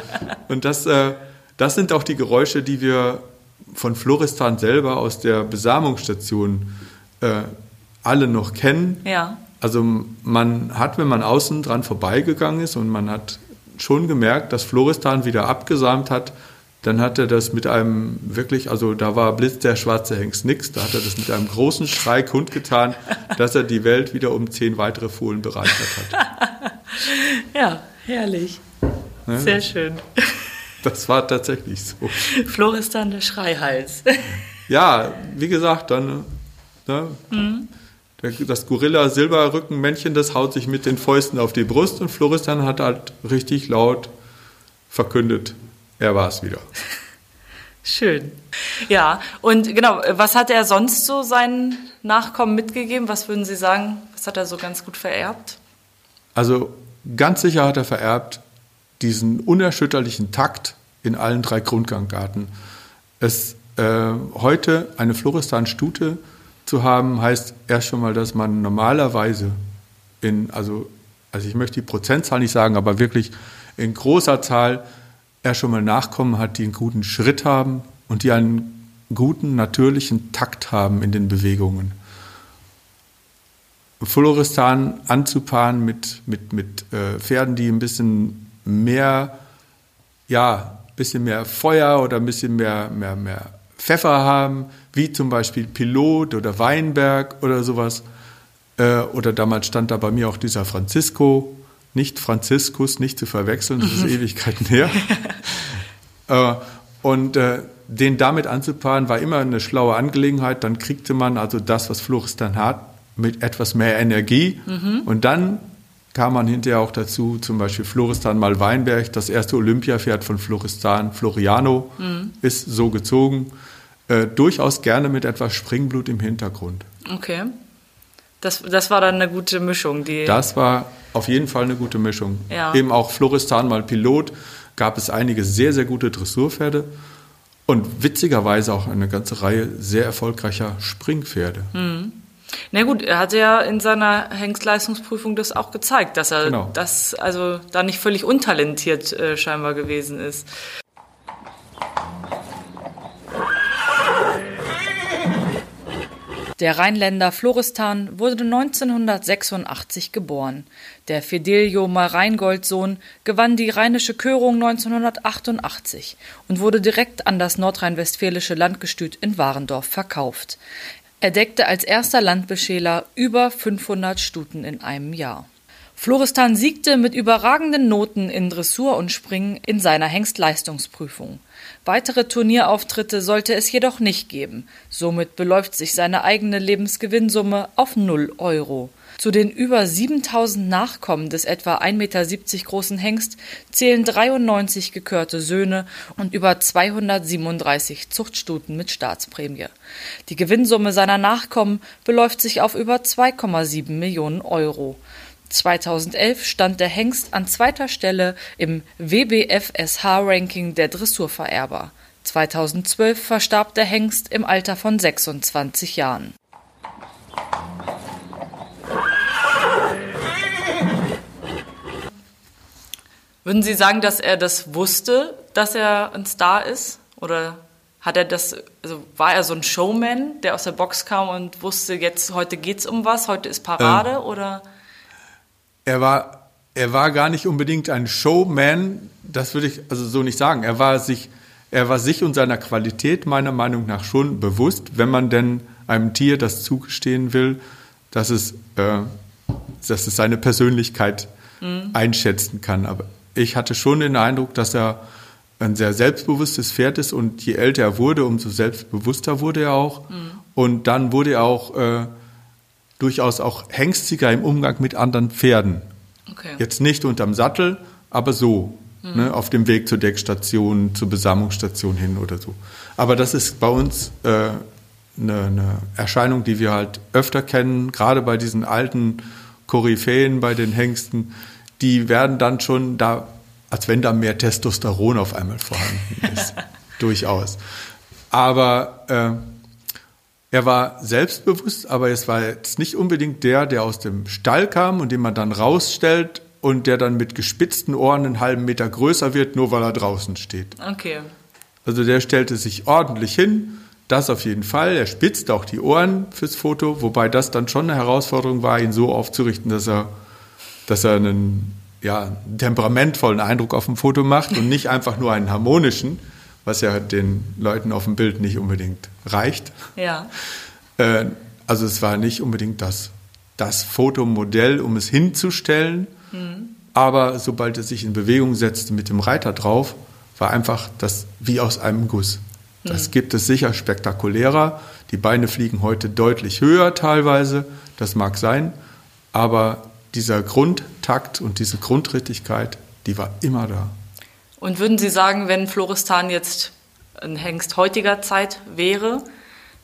Und das, äh, das sind auch die Geräusche, die wir von Floristan selber aus der Besamungsstation äh, alle noch kennen. Ja. Also man hat, wenn man außen dran vorbeigegangen ist und man hat schon gemerkt, dass Floristan wieder abgesamt hat, dann hat er das mit einem wirklich, also da war Blitz der schwarze Hengst nix, da hat er das mit einem großen Schrei kundgetan, dass er die Welt wieder um zehn weitere Fohlen bereichert hat. ja, herrlich. Ne? Sehr schön. Das war tatsächlich so. Floristan der Schreihals. ja, wie gesagt, dann ne, mhm. Das Gorilla-Silberrückenmännchen, das haut sich mit den Fäusten auf die Brust und Floristan hat halt richtig laut verkündet, er war es wieder. Schön. Ja, und genau, was hat er sonst so seinen Nachkommen mitgegeben? Was würden Sie sagen, was hat er so ganz gut vererbt? Also ganz sicher hat er vererbt diesen unerschütterlichen Takt in allen drei Grundgangarten. Es äh, heute eine Floristan-Stute zu haben, heißt erst schon mal, dass man normalerweise in, also, also ich möchte die Prozentzahl nicht sagen, aber wirklich in großer Zahl er schon mal Nachkommen hat, die einen guten Schritt haben und die einen guten, natürlichen Takt haben in den Bewegungen. Floristan anzupaaren mit, mit, mit äh, Pferden, die ein bisschen mehr, ja, bisschen mehr Feuer oder ein bisschen mehr, mehr, mehr Pfeffer haben, wie zum Beispiel Pilot oder Weinberg oder sowas. Äh, oder damals stand da bei mir auch dieser Francisco, nicht Franziskus, nicht zu verwechseln, das ist mhm. Ewigkeiten her. äh, und äh, den damit anzupaaren, war immer eine schlaue Angelegenheit. Dann kriegte man also das, was Floristan hat, mit etwas mehr Energie. Mhm. Und dann kam man hinterher auch dazu, zum Beispiel Floristan mal Weinberg, das erste Olympiapferd von Floristan, Floriano, mhm. ist so gezogen. Äh, durchaus gerne mit etwas Springblut im Hintergrund. Okay. Das, das war dann eine gute Mischung. Die das war auf jeden Fall eine gute Mischung. Ja. Eben auch Floristan mal Pilot, gab es einige sehr, sehr gute Dressurpferde und witzigerweise auch eine ganze Reihe sehr erfolgreicher Springpferde. Mhm. Na gut, er hat ja in seiner Hengstleistungsprüfung das auch gezeigt, dass er genau. das also da nicht völlig untalentiert äh, scheinbar gewesen ist. Der Rheinländer Floristan wurde 1986 geboren. Der Fidelio Mareingold-Sohn gewann die Rheinische Körung 1988 und wurde direkt an das nordrhein-westfälische Landgestüt in Warendorf verkauft. Er deckte als erster Landbeschäler über 500 Stuten in einem Jahr. Floristan siegte mit überragenden Noten in Dressur und Springen in seiner Hengstleistungsprüfung. Weitere Turnierauftritte sollte es jedoch nicht geben. Somit beläuft sich seine eigene Lebensgewinnsumme auf 0 Euro. Zu den über 7000 Nachkommen des etwa 1,70 Meter großen Hengst zählen 93 gekörte Söhne und über 237 Zuchtstuten mit Staatsprämie. Die Gewinnsumme seiner Nachkommen beläuft sich auf über 2,7 Millionen Euro. 2011 stand der Hengst an zweiter Stelle im WBFSH-Ranking der Dressurvererber. 2012 verstarb der Hengst im Alter von 26 Jahren. Würden Sie sagen, dass er das wusste, dass er ein Star ist? Oder hat er das, also war er so ein Showman, der aus der Box kam und wusste, jetzt heute geht's um was, heute ist Parade ähm, oder? Er war, er war gar nicht unbedingt ein Showman, das würde ich also so nicht sagen. Er war sich, er war sich und seiner Qualität meiner Meinung nach schon bewusst, wenn man denn einem Tier das zugestehen will, dass es, äh, dass es seine Persönlichkeit mhm. einschätzen kann. Aber ich hatte schon den Eindruck, dass er ein sehr selbstbewusstes Pferd ist und je älter er wurde, umso selbstbewusster wurde er auch. Mhm. Und dann wurde er auch äh, durchaus auch hengstiger im Umgang mit anderen Pferden. Okay. Jetzt nicht unterm Sattel, aber so, mhm. ne, auf dem Weg zur Deckstation, zur Besamungsstation hin oder so. Aber das ist bei uns äh, eine, eine Erscheinung, die wir halt öfter kennen, gerade bei diesen alten Koryphäen, bei den Hengsten. Die werden dann schon da als wenn da mehr Testosteron auf einmal vorhanden ist. Durchaus. Aber äh, er war selbstbewusst, aber es war jetzt nicht unbedingt der, der aus dem Stall kam und den man dann rausstellt und der dann mit gespitzten Ohren einen halben Meter größer wird, nur weil er draußen steht. Okay. Also der stellte sich ordentlich hin, das auf jeden Fall. Er spitzt auch die Ohren fürs Foto, wobei das dann schon eine Herausforderung war, ihn so aufzurichten, dass er, dass er einen ja, temperamentvollen Eindruck auf dem Foto macht und nicht einfach nur einen harmonischen, was ja den Leuten auf dem Bild nicht unbedingt reicht. Ja. Äh, also es war nicht unbedingt das, das Fotomodell, um es hinzustellen, mhm. aber sobald es sich in Bewegung setzte mit dem Reiter drauf, war einfach das wie aus einem Guss. Das mhm. gibt es sicher spektakulärer. Die Beine fliegen heute deutlich höher teilweise, das mag sein, aber dieser Grundtakt und diese Grundrittigkeit, die war immer da. Und würden Sie sagen, wenn Floristan jetzt ein Hengst heutiger Zeit wäre,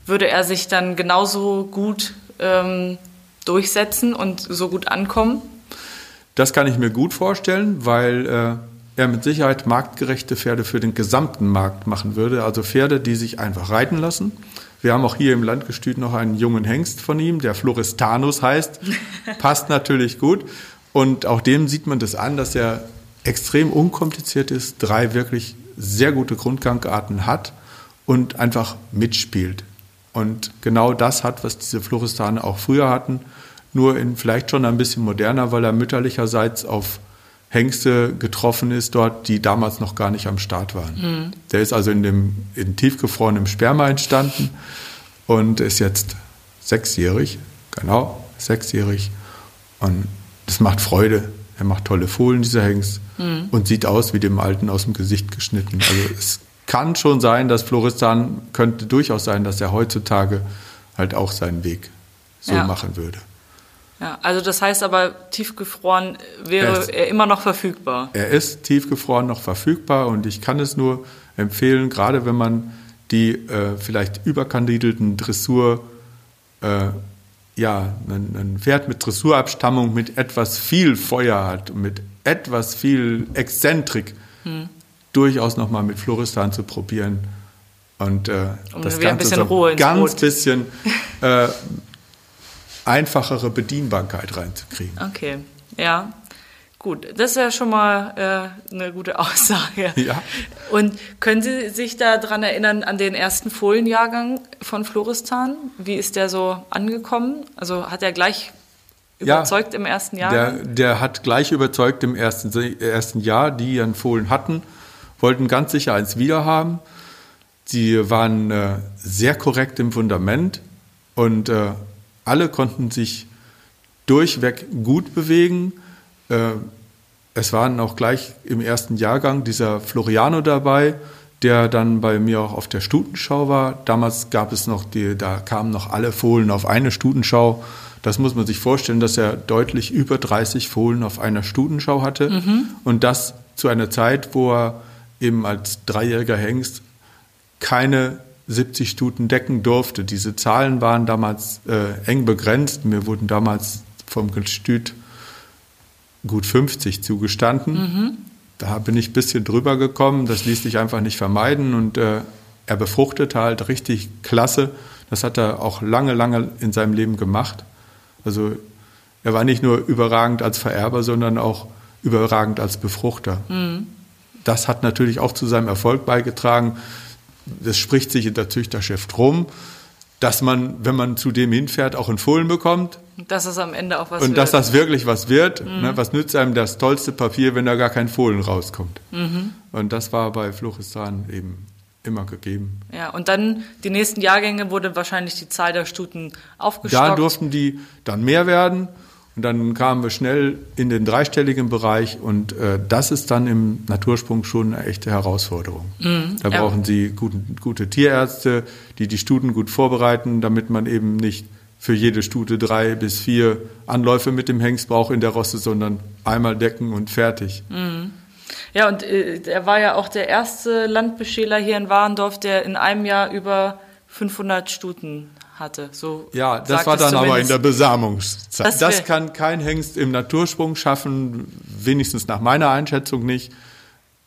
würde er sich dann genauso gut ähm, durchsetzen und so gut ankommen? Das kann ich mir gut vorstellen, weil äh, er mit Sicherheit marktgerechte Pferde für den gesamten Markt machen würde. Also Pferde, die sich einfach reiten lassen, wir haben auch hier im Landgestüt noch einen jungen Hengst von ihm, der Floristanus heißt. Passt natürlich gut. Und auch dem sieht man das an, dass er extrem unkompliziert ist, drei wirklich sehr gute Grundgangarten hat und einfach mitspielt. Und genau das hat, was diese Floristane auch früher hatten, nur in vielleicht schon ein bisschen moderner, weil er mütterlicherseits auf Hengste getroffen ist dort, die damals noch gar nicht am Start waren. Mhm. Der ist also in dem in tiefgefrorenem Sperma entstanden und ist jetzt sechsjährig, genau, sechsjährig. Und es macht Freude. Er macht tolle Fohlen, dieser Hengst, mhm. und sieht aus wie dem Alten aus dem Gesicht geschnitten. Also es kann schon sein, dass Floristan könnte durchaus sein, dass er heutzutage halt auch seinen Weg so ja. machen würde. Ja, also das heißt aber, tiefgefroren wäre er, er immer noch verfügbar. Er ist tiefgefroren noch verfügbar und ich kann es nur empfehlen, gerade wenn man die äh, vielleicht überkandidelten Dressur, äh, ja, ein, ein, Pferd mit Dressurabstammung mit etwas viel Feuer hat, mit etwas viel Exzentrik, hm. durchaus nochmal mit Floristan zu probieren. Und äh, um das Ganze so ein ganz Brot. bisschen äh, einfachere Bedienbarkeit reinzukriegen. Okay, ja. Gut, das ist ja schon mal äh, eine gute Aussage. Ja. Und können Sie sich daran erinnern, an den ersten Folienjahrgang von Floristan? Wie ist der so angekommen? Also hat er gleich überzeugt ja, im ersten Jahr? Der, der, hat gleich überzeugt im ersten, ersten Jahr, die ihren Fohlen hatten, wollten ganz sicher eins wiederhaben. Sie waren äh, sehr korrekt im Fundament und äh, alle konnten sich durchweg gut bewegen. Äh, es waren auch gleich im ersten Jahrgang dieser Floriano dabei, der dann bei mir auch auf der Stutenschau war. Damals gab es noch die, da kamen noch alle Fohlen auf eine Stutenschau. Das muss man sich vorstellen, dass er deutlich über 30 Fohlen auf einer Stutenschau hatte. Mhm. Und das zu einer Zeit, wo er eben als dreijähriger Hengst keine 70 Stuten decken durfte. Diese Zahlen waren damals äh, eng begrenzt. Mir wurden damals vom Gestüt gut 50 zugestanden. Mhm. Da bin ich ein bisschen drüber gekommen. Das ließ sich einfach nicht vermeiden. Und äh, er befruchtete halt richtig klasse. Das hat er auch lange, lange in seinem Leben gemacht. Also er war nicht nur überragend als Vererber, sondern auch überragend als Befruchter. Mhm. Das hat natürlich auch zu seinem Erfolg beigetragen das spricht sich in der Züchterchef drum, dass man, wenn man zu dem hinfährt, auch einen Fohlen bekommt. Dass es am Ende auch was und wird. Und dass das wirklich was wird. Mhm. Ne, was nützt einem das tollste Papier, wenn da gar kein Fohlen rauskommt? Mhm. Und das war bei Fluchistan eben immer gegeben. Ja, und dann die nächsten Jahrgänge wurde wahrscheinlich die Zahl der Stuten aufgestockt. Da durften die dann mehr werden und dann kamen wir schnell in den dreistelligen Bereich und äh, das ist dann im Natursprung schon eine echte Herausforderung. Mhm, da brauchen ja. Sie guten, gute Tierärzte, die die Stuten gut vorbereiten, damit man eben nicht für jede Stute drei bis vier Anläufe mit dem Hengst braucht in der Rosse, sondern einmal decken und fertig. Mhm. Ja, und äh, er war ja auch der erste Landbeschäler hier in Warendorf, der in einem Jahr über 500 Stuten hatte. So ja, das war dann aber in der Besamungszeit. Das, das kann kein Hengst im Natursprung schaffen, wenigstens nach meiner Einschätzung nicht.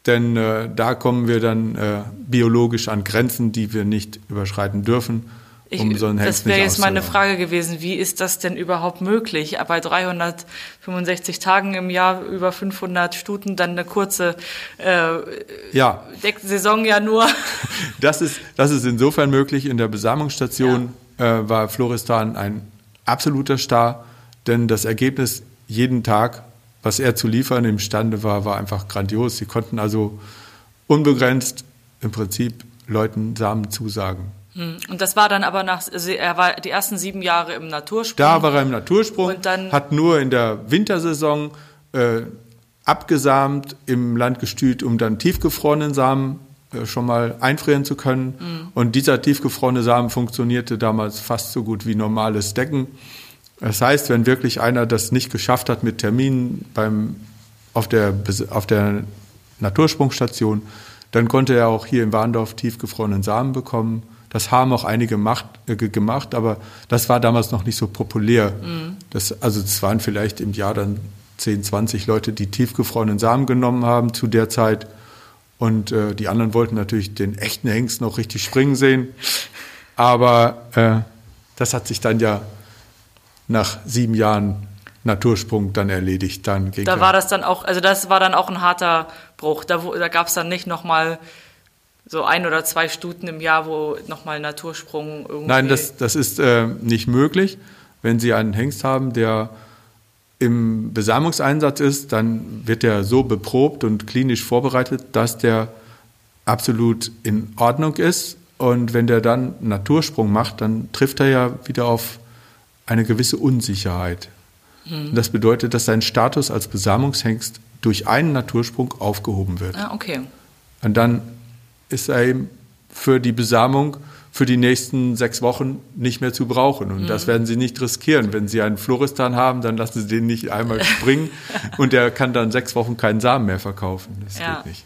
Denn äh, da kommen wir dann äh, biologisch an Grenzen, die wir nicht überschreiten dürfen. Ich, um so einen das wäre jetzt meine Frage gewesen, wie ist das denn überhaupt möglich? Bei 365 Tagen im Jahr über 500 Stuten dann eine kurze äh, ja. Saison ja nur. Das ist, das ist insofern möglich. In der Besamungsstation ja. Äh, war Floristan ein absoluter Star, denn das Ergebnis jeden Tag, was er zu liefern imstande war, war einfach grandios. Sie konnten also unbegrenzt im Prinzip Leuten Samen zusagen. Hm. Und das war dann aber nach, also er war die ersten sieben Jahre im Natursprung. Da war er im Natursprung, und dann hat nur in der Wintersaison äh, abgesamt im Landgestüt, um dann tiefgefrorenen Samen schon mal einfrieren zu können. Mhm. Und dieser tiefgefrorene Samen funktionierte damals fast so gut wie normales Decken. Das heißt, wenn wirklich einer das nicht geschafft hat mit Terminen beim, auf, der, auf der Natursprungstation, dann konnte er auch hier in Warndorf tiefgefrorenen Samen bekommen das haben auch einige macht, äh, gemacht, aber das war damals noch nicht so populär. Mhm. Das, also es waren vielleicht im Jahr dann 10, 20 Leute, die tiefgefrorenen Samen genommen haben zu der Zeit. Und äh, die anderen wollten natürlich den echten Hengst noch richtig springen sehen. Aber äh, das hat sich dann ja nach sieben Jahren Natursprung dann erledigt. Dann da war das dann auch, also das war dann auch ein harter Bruch. Da, da gab es dann nicht nochmal so ein oder zwei Stuten im Jahr, wo nochmal Natursprung irgendwie. Nein, das, das ist äh, nicht möglich. Wenn Sie einen Hengst haben, der im Besamungseinsatz ist, dann wird der so beprobt und klinisch vorbereitet, dass der absolut in Ordnung ist. Und wenn der dann Natursprung macht, dann trifft er ja wieder auf eine gewisse Unsicherheit. Mhm. Das bedeutet, dass sein Status als Besamungshengst durch einen Natursprung aufgehoben wird. Ah, okay. Und dann ist er eben für die Besamung für die nächsten sechs Wochen nicht mehr zu brauchen. Und mhm. das werden Sie nicht riskieren. Wenn Sie einen Floristan haben, dann lassen Sie den nicht einmal springen und der kann dann sechs Wochen keinen Samen mehr verkaufen. Das ja. geht nicht.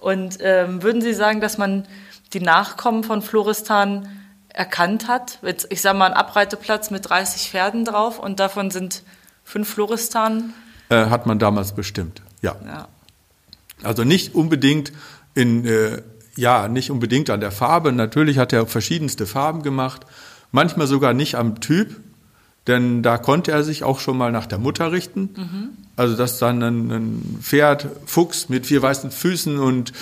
Und ähm, würden Sie sagen, dass man die Nachkommen von Floristan erkannt hat? Jetzt, ich sage mal, ein Abreiteplatz mit 30 Pferden drauf und davon sind fünf Floristan? Äh, hat man damals bestimmt, ja. ja. Also nicht unbedingt in, äh, ja, nicht unbedingt an der Farbe. Natürlich hat er verschiedenste Farben gemacht, manchmal sogar nicht am Typ, denn da konnte er sich auch schon mal nach der Mutter richten. Mhm. Also dass dann ein, ein, Pferd, Fuchs mit vier weißen Füßen und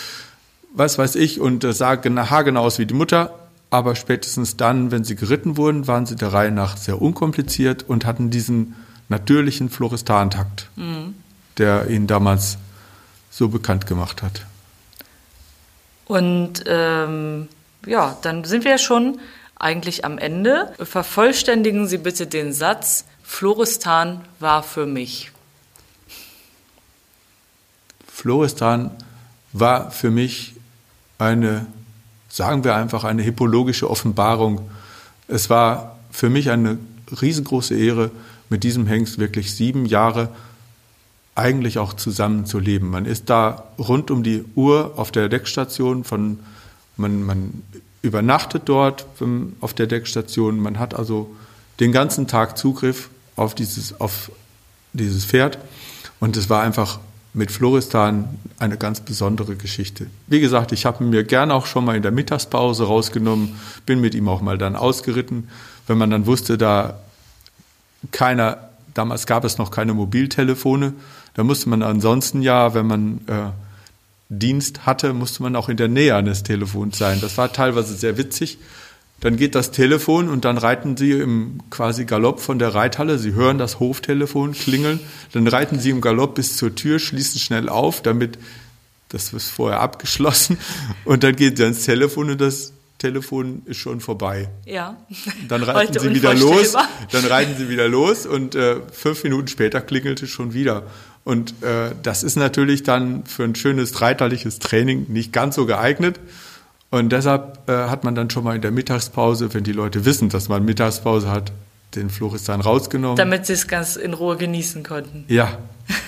was weiß ich und das sah haargenau aus wie die Mutter. Aber spätestens dann, wenn sie geritten wurden, waren sie der Reihe nach sehr unkompliziert und hatten diesen natürlichen Floristantakt, mhm. der ihn damals so bekannt gemacht hat. Und ähm, ja, dann sind wir schon eigentlich am Ende. Vervollständigen Sie bitte den Satz, Floristan war für mich. Floristan war für mich eine, sagen wir einfach, eine hippologische Offenbarung. Es war für mich eine riesengroße Ehre, mit diesem Hengst wirklich sieben Jahre eigentlich auch zusammenzuleben. Man ist da rund um die Uhr auf der Deckstation, von, man, man übernachtet dort ähm, auf der Deckstation, man hat also den ganzen Tag Zugriff auf dieses, auf dieses Pferd und es war einfach mit Floristan eine ganz besondere Geschichte. Wie gesagt, ich habe mir gern auch schon mal in der Mittagspause rausgenommen, bin mit ihm auch mal dann ausgeritten, wenn man dann wusste, da keiner, damals gab es noch keine Mobiltelefone, da musste man ansonsten ja, wenn man äh, Dienst hatte, musste man auch in der Nähe eines Telefons sein. Das war teilweise sehr witzig. Dann geht das Telefon und dann reiten sie im quasi Galopp von der Reithalle. Sie hören das Hoftelefon klingeln. Dann reiten sie im Galopp bis zur Tür, schließen schnell auf, damit Das ist vorher abgeschlossen. Und dann geht sie ans Telefon und das Telefon ist schon vorbei. Ja. Dann reiten sie wieder los. Dann reiten sie wieder los und äh, fünf Minuten später klingelte schon wieder. Und äh, das ist natürlich dann für ein schönes reiterliches Training nicht ganz so geeignet. Und deshalb äh, hat man dann schon mal in der Mittagspause, wenn die Leute wissen, dass man Mittagspause hat, den Floristan rausgenommen. Damit sie es ganz in Ruhe genießen konnten. Ja,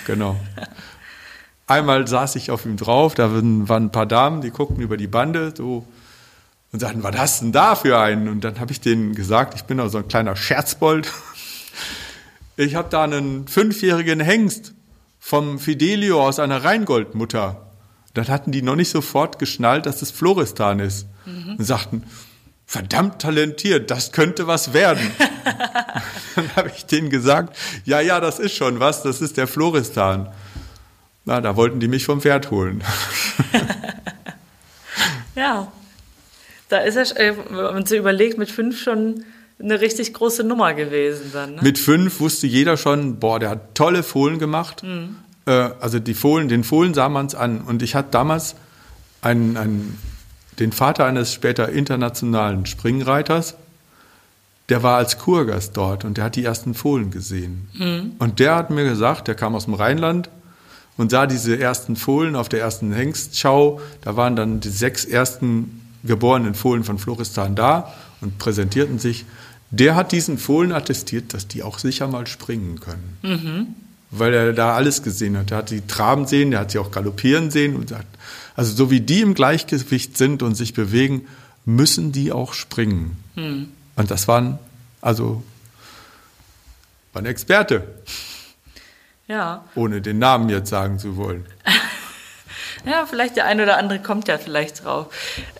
genau. Einmal saß ich auf ihm drauf, da waren ein paar Damen, die guckten über die Bande so und sagten, was hast du denn da für einen? Und dann habe ich denen gesagt, ich bin auch so ein kleiner Scherzbold. Ich habe da einen fünfjährigen Hengst vom Fidelio aus einer Rheingoldmutter. Dann hatten die noch nicht sofort geschnallt, dass es Floristan ist. Mhm. Und sagten, verdammt talentiert, das könnte was werden. dann habe ich denen gesagt, ja, ja, das ist schon was, das ist der Floristan. Na, da wollten die mich vom Pferd holen. ja, da ist er, äh, wenn man sich überlegt, mit fünf schon eine richtig große Nummer gewesen dann. Ne? Mit fünf wusste jeder schon, boah, der hat tolle Fohlen gemacht. Mhm. Äh, also die Fohlen, den Fohlen sah man es an. Und ich hatte damals einen, einen, den Vater eines später internationalen Springreiters, der war als Kurgast dort und der hat die ersten Fohlen gesehen. Mhm. Und der hat mir gesagt, der kam aus dem Rheinland und sah diese ersten Fohlen auf der ersten Hengstschau. Da waren dann die sechs ersten geborenen Fohlen von Floristan da und präsentierten sich. Der hat diesen Fohlen attestiert, dass die auch sicher mal springen können. Mhm. Weil er da alles gesehen hat. Er hat sie traben sehen, er hat sie auch galoppieren sehen und sagt, also so wie die im Gleichgewicht sind und sich bewegen, müssen die auch springen. Mhm. Und das waren, also, war ein Experte. Ja. Ohne den Namen jetzt sagen zu wollen. Ja, vielleicht der eine oder andere kommt ja vielleicht drauf.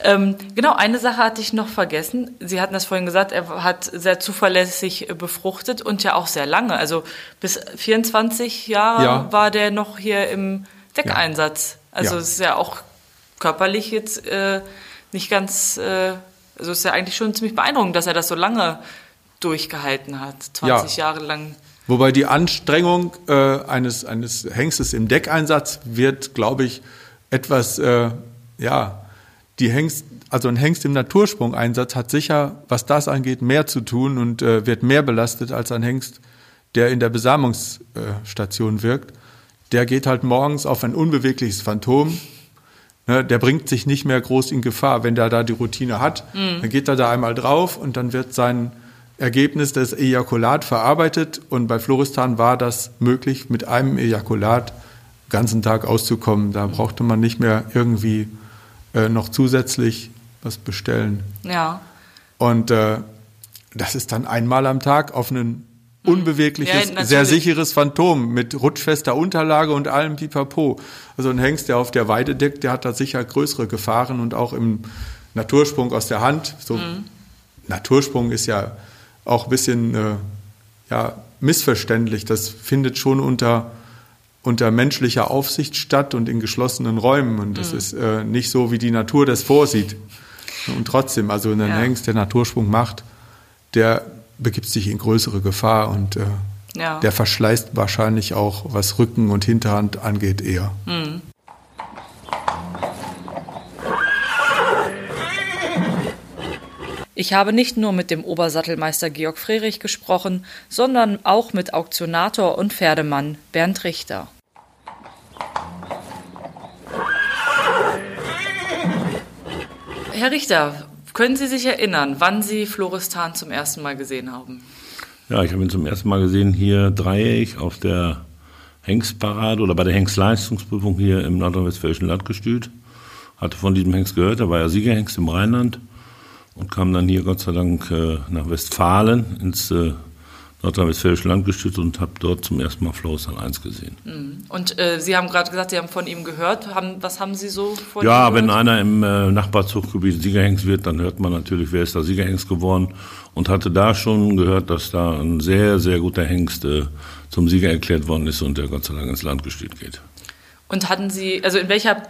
Ähm, genau, eine Sache hatte ich noch vergessen. Sie hatten das vorhin gesagt, er hat sehr zuverlässig befruchtet und ja auch sehr lange. Also bis 24 Jahre ja. war der noch hier im Deckeinsatz. Ja. Also es ist ja auch körperlich jetzt äh, nicht ganz, äh, also es ist ja eigentlich schon ziemlich beeindruckend, dass er das so lange durchgehalten hat, 20 ja. Jahre lang. Wobei die Anstrengung äh, eines, eines Hengstes im Deckeinsatz wird, glaube ich, etwas, äh, ja, die Hengst, also ein Hengst im Natursprung-Einsatz hat sicher, was das angeht, mehr zu tun und äh, wird mehr belastet als ein Hengst, der in der Besamungsstation wirkt. Der geht halt morgens auf ein unbewegliches Phantom. Ne, der bringt sich nicht mehr groß in Gefahr. Wenn der da die Routine hat, mhm. dann geht er da einmal drauf und dann wird sein Ergebnis des Ejakulat verarbeitet. Und bei Floristan war das möglich mit einem Ejakulat ganzen Tag auszukommen. Da brauchte man nicht mehr irgendwie äh, noch zusätzlich was bestellen. Ja. Und äh, das ist dann einmal am Tag auf ein unbewegliches, ja, sehr sicheres Phantom mit rutschfester Unterlage und allem Pipapo. Also ein Hengst, der auf der Weide deckt, der hat da sicher größere Gefahren und auch im Natursprung aus der Hand. So mhm. Natursprung ist ja auch ein bisschen äh, ja, missverständlich. Das findet schon unter unter menschlicher Aufsicht statt und in geschlossenen Räumen. Und das mhm. ist äh, nicht so, wie die Natur das vorsieht. Und trotzdem, also ein ja. Hengst, der Natursprung macht, der begibt sich in größere Gefahr und äh, ja. der verschleißt wahrscheinlich auch, was Rücken und Hinterhand angeht, eher. Mhm. Ich habe nicht nur mit dem Obersattelmeister Georg Frerich gesprochen, sondern auch mit Auktionator und Pferdemann Bernd Richter. Herr Richter, können Sie sich erinnern, wann Sie Floristan zum ersten Mal gesehen haben? Ja, ich habe ihn zum ersten Mal gesehen hier dreieck auf der Hengstparade oder bei der Hengstleistungsprüfung hier im nordrhein-westfälischen Landgestüt. Hatte von diesem Hengst gehört, er war ja Siegerhengst im Rheinland und kam dann hier Gott sei Dank äh, nach Westfalen ins äh, nordrhein-westfälische Landgestüt und habe dort zum ersten Mal Florissant 1 gesehen. Mhm. Und äh, Sie haben gerade gesagt, Sie haben von ihm gehört. Haben, was haben Sie so von ja, wenn einer im äh, Nachbarzuchtgebiet Siegerhengst wird, dann hört man natürlich, wer ist da Siegerhengst geworden und hatte da schon gehört, dass da ein sehr, sehr guter Hengst äh, zum Sieger erklärt worden ist und der Gott sei Dank ins Landgestüt geht. Und hatten Sie, also in welcher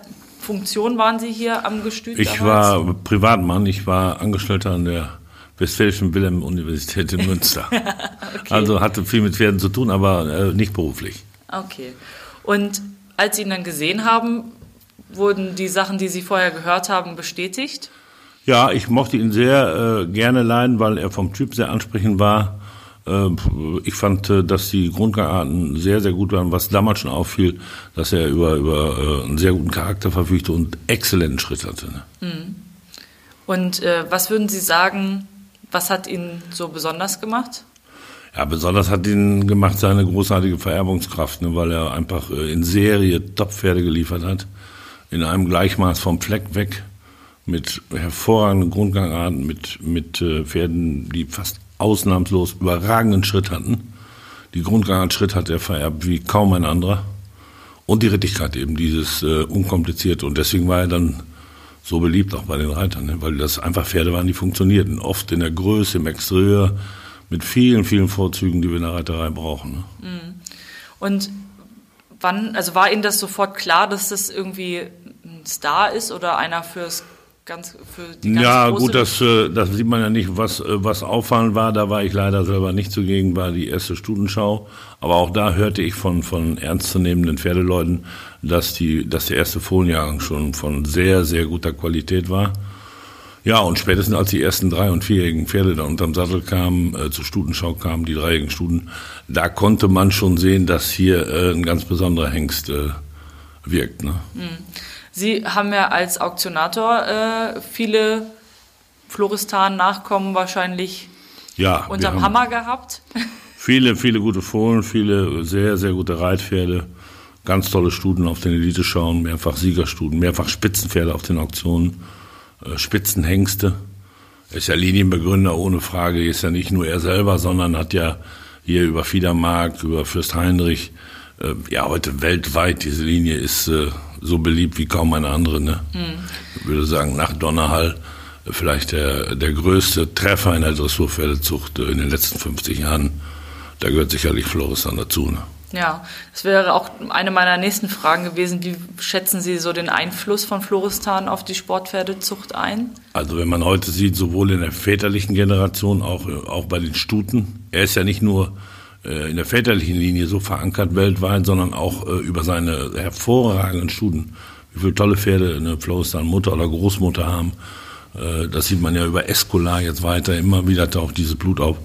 Funktion waren Sie hier am Gestüt? Ich damals? war Privatmann, ich war Angestellter an der Westfälischen Wilhelm-Universität in Münster. okay. Also hatte viel mit Pferden zu tun, aber äh, nicht beruflich. Okay. Und als Sie ihn dann gesehen haben, wurden die Sachen, die Sie vorher gehört haben, bestätigt? Ja, ich mochte ihn sehr äh, gerne leiden, weil er vom Typ sehr ansprechend war. Äh, ich fand, äh, dass die Grundgangarten sehr, sehr gut waren, was damals schon auffiel, dass er über, über äh, einen sehr guten Charakter verfügte und exzellenten Schritt hatte. Ne? Mhm. Und äh, was würden Sie sagen, was hat ihn so besonders gemacht? Ja, besonders hat ihn gemacht seine großartige Vererbungskraft, ne, weil er einfach äh, in Serie Top-Pferde geliefert hat. In einem Gleichmaß vom Fleck weg, mit hervorragenden Grundgangarten, mit, mit Pferden, die fast ausnahmslos überragenden Schritt hatten. Die Grundgangartschritt hat er vererbt wie kaum ein anderer. Und die Rittigkeit eben, dieses äh, unkomplizierte. Und deswegen war er dann so beliebt auch bei den Reitern, ne? weil das einfach Pferde waren, die funktionierten. Oft in der Größe, im Exterieur, mit vielen, vielen Vorzügen, die wir in der Reiterei brauchen. Ne? Mhm. Und wann, also war Ihnen das sofort klar, dass das irgendwie ein Star ist oder einer fürs ganz für die ganz Ja, gut, das, äh, das sieht man ja nicht, was, äh, was auffallend war. Da war ich leider selber nicht zugegen, war die erste Studenschau. Aber auch da hörte ich von, von ernstzunehmenden Pferdeleuten, dass, die, dass der erste Fohlenjahrgang schon von sehr, sehr guter Qualität war. Ja, und spätestens als die ersten drei- und vierjährigen Pferde da unterm Sattel kamen, äh, zur Stutenschau kamen, die dreijährigen Stuten, da konnte man schon sehen, dass hier äh, ein ganz besonderer Hengst äh, wirkt. Ne? Sie haben ja als Auktionator äh, viele Floristan-Nachkommen wahrscheinlich Ja, unterm Hammer gehabt. Viele, viele gute Fohlen, viele sehr, sehr gute Reitpferde, ganz tolle Stuten auf den Elite-Schauen, mehrfach Siegerstuten, mehrfach Spitzenpferde auf den Auktionen, äh, Spitzenhengste. Er ist ja Linienbegründer ohne Frage, ist ja nicht nur er selber, sondern hat ja hier über Fiedermark, über Fürst Heinrich, äh, ja heute weltweit, diese Linie ist äh, so beliebt wie kaum eine andere. Ne? Ich würde sagen, nach Donnerhall vielleicht der, der größte Treffer in der Dressurpferdezucht in den letzten 50 Jahren. Da gehört sicherlich Floristan dazu. Ne? Ja, das wäre auch eine meiner nächsten Fragen gewesen. Wie schätzen Sie so den Einfluss von Floristan auf die Sportpferdezucht ein? Also wenn man heute sieht, sowohl in der väterlichen Generation, auch, auch bei den Stuten, er ist ja nicht nur in der väterlichen Linie so verankert weltweit, sondern auch äh, über seine hervorragenden Stuten. Wie viele tolle Pferde eine Floristan Mutter oder Großmutter haben. Äh, das sieht man ja über Escolar jetzt weiter. Immer wieder taucht dieses Blut auf,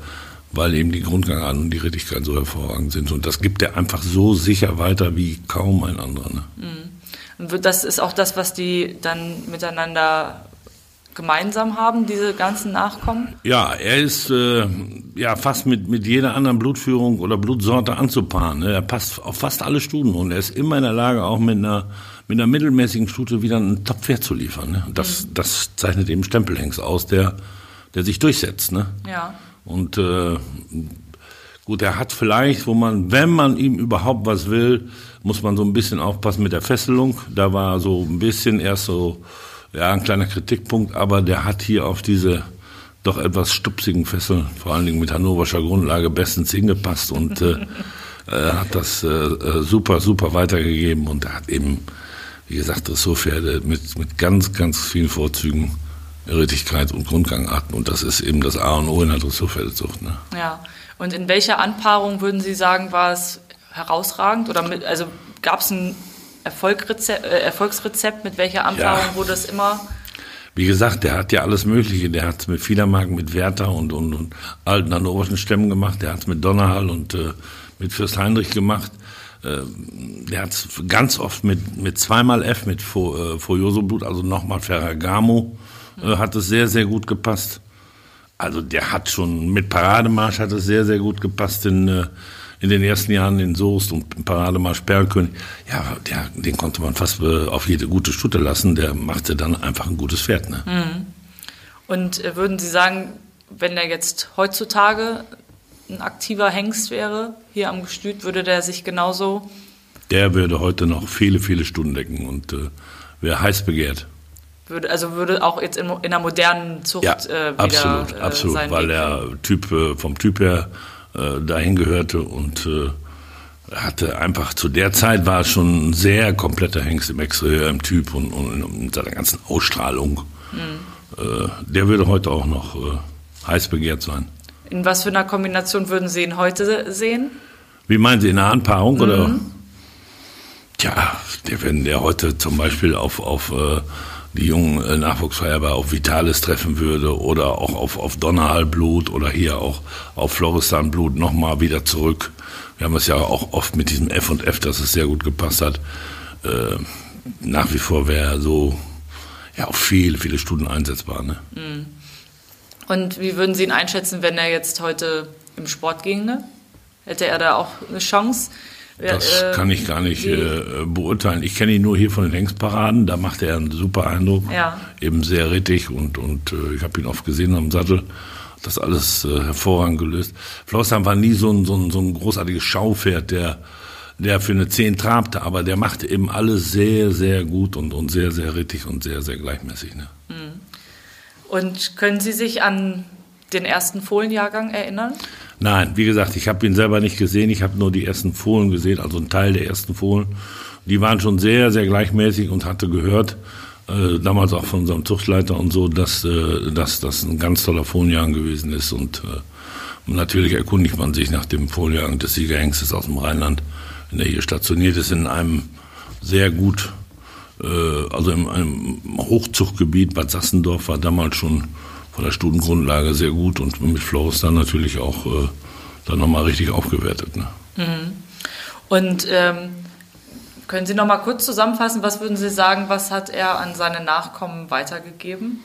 weil eben die Grundgangarten und die Rittigkeit so hervorragend sind. Und das gibt er einfach so sicher weiter wie kaum ein anderer. Ne? Und wird- das ist auch das, was die dann miteinander gemeinsam haben, diese ganzen Nachkommen? Ja, er ist äh, ja fast mit, mit jeder anderen Blutführung oder Blutsorte anzupaaren. Ne? Er passt auf fast alle Stuten und er ist immer in der Lage, auch mit einer, mit einer mittelmäßigen Stute wieder ein Top-Pferd zu liefern. Ne? Das, das zeichnet eben Stempelhengst aus, der, der sich durchsetzt. Ne? Ja. Und äh, gut, er hat vielleicht, wo man, wenn man ihm überhaupt was will, muss man so ein bisschen aufpassen mit der Fesselung. Da war so ein bisschen erst so, ja, ein kleiner Kritikpunkt, aber der hat hier auf diese doch etwas stupsigen Fesseln, vor allen Dingen mit hannoverscher Grundlage, bestens hingepasst und äh, äh, hat das äh, äh, super, super weitergegeben und er hat eben, wie gesagt, Dressurpferde mit, mit ganz, ganz vielen Vorzügen, Rittigkeit und Grundgangarten und das ist eben das A und O in der Dressurpferdezucht. Ne? Ja. Und in welcher Anpaarung würden Sie sagen, war es herausragend? Oder mit, also gab es ein Erfolgrezept, äh, Erfolgsrezept, mit welcher Anpaarung Ja. wurde das immer? Wie gesagt, der hat ja alles Mögliche. Der hat es mit Fiedermarken, mit Werther und, und, und alten hannoverschen Stämmen gemacht. Der hat es mit Donnerhall und äh, mit Fürst Heinrich gemacht. Äh, der hat es ganz oft mit, mit zweimal F, mit Fo- äh, Furioso-Blut, also nochmal Ferragamo, äh, hat es sehr, sehr gut gepasst. Also der hat schon mit Parademarsch hat es sehr, sehr gut gepasst in, äh, in den ersten Jahren in Soest und Parademarsch Perlkönig. Ja, der, den konnte man fast äh, auf jede gute Stute lassen. Der machte dann einfach ein gutes Pferd. Ne? Und äh, würden Sie sagen, wenn er jetzt heutzutage ein aktiver Hengst wäre, hier am Gestüt, würde der sich genauso. Der würde heute noch viele, viele Stunden decken und äh, wäre heiß begehrt. Würde, also würde auch jetzt in, in einer modernen Zucht Ja, äh, wieder absolut, äh, absolut, weil Weg der. Typ äh, vom Typ her äh, dahin gehörte und äh, hatte einfach zu der Zeit war schon ein sehr kompletter Hengst im Exterieur, im Typ und, und mit seiner ganzen Ausstrahlung. Mhm. Äh, der würde heute auch noch äh, heiß begehrt sein. In was für einer Kombination würden Sie ihn heute sehen? Wie meinen Sie, in einer Anpaarung oder? Mhm. Ja, der, wenn der heute zum Beispiel auf, auf äh, die jungen äh, Nachwuchsfeuerwehr auf Vitalis treffen würde oder auch auf, auf Donnerhallblut oder hier auch auf Floristanblut nochmal wieder zurück. Wir haben es ja auch oft mit diesem F und F, dass es sehr gut gepasst hat. Äh, nach wie vor wäre so ja auf viele, viele Stunden einsetzbar. Ne? Mhm. Und wie würden Sie ihn einschätzen, wenn er jetzt heute im Sport ginge? Hätte er da auch eine Chance? Das äh, kann ich gar nicht äh, beurteilen. Ich kenne ihn nur hier von den Hengstparaden. Da macht er einen super Eindruck. Ja. Eben sehr rittig und, und äh, ich habe ihn oft gesehen am Sattel. Das alles äh, hervorragend gelöst. Flossheim war nie so ein, so, ein, so ein großartiges Schaupferd, der, der für eine 10 trabte, aber der machte eben alles sehr, sehr gut und, und sehr, sehr rittig und sehr, sehr gleichmäßig. Ne? Mhm. Und können Sie sich an den ersten Fohlenjahrgang erinnern? Nein, wie gesagt, ich habe ihn selber nicht gesehen. Ich habe nur die ersten Fohlen gesehen, also einen Teil der ersten Fohlen. Die waren schon sehr, sehr gleichmäßig und hatte gehört, äh, damals auch von unserem Zuchtleiter und so, dass, äh, dass das ein ganz toller Fohlenjahrgang gewesen ist. Und äh, natürlich erkundigt man sich nach dem Fohlenjahrgang des Siegerhengstes aus dem Rheinland, wenn er hier stationiert ist, in einem sehr gut äh, also in einem Hochzuchtgebiet, Bad Sassendorf war damals schon von der Studiengrundlage sehr gut und mit Floris dann natürlich auch äh, dann nochmal richtig aufgewertet. Ne? Mhm. Und ähm, können Sie nochmal kurz zusammenfassen, was würden Sie sagen, was hat er an seine Nachkommen weitergegeben?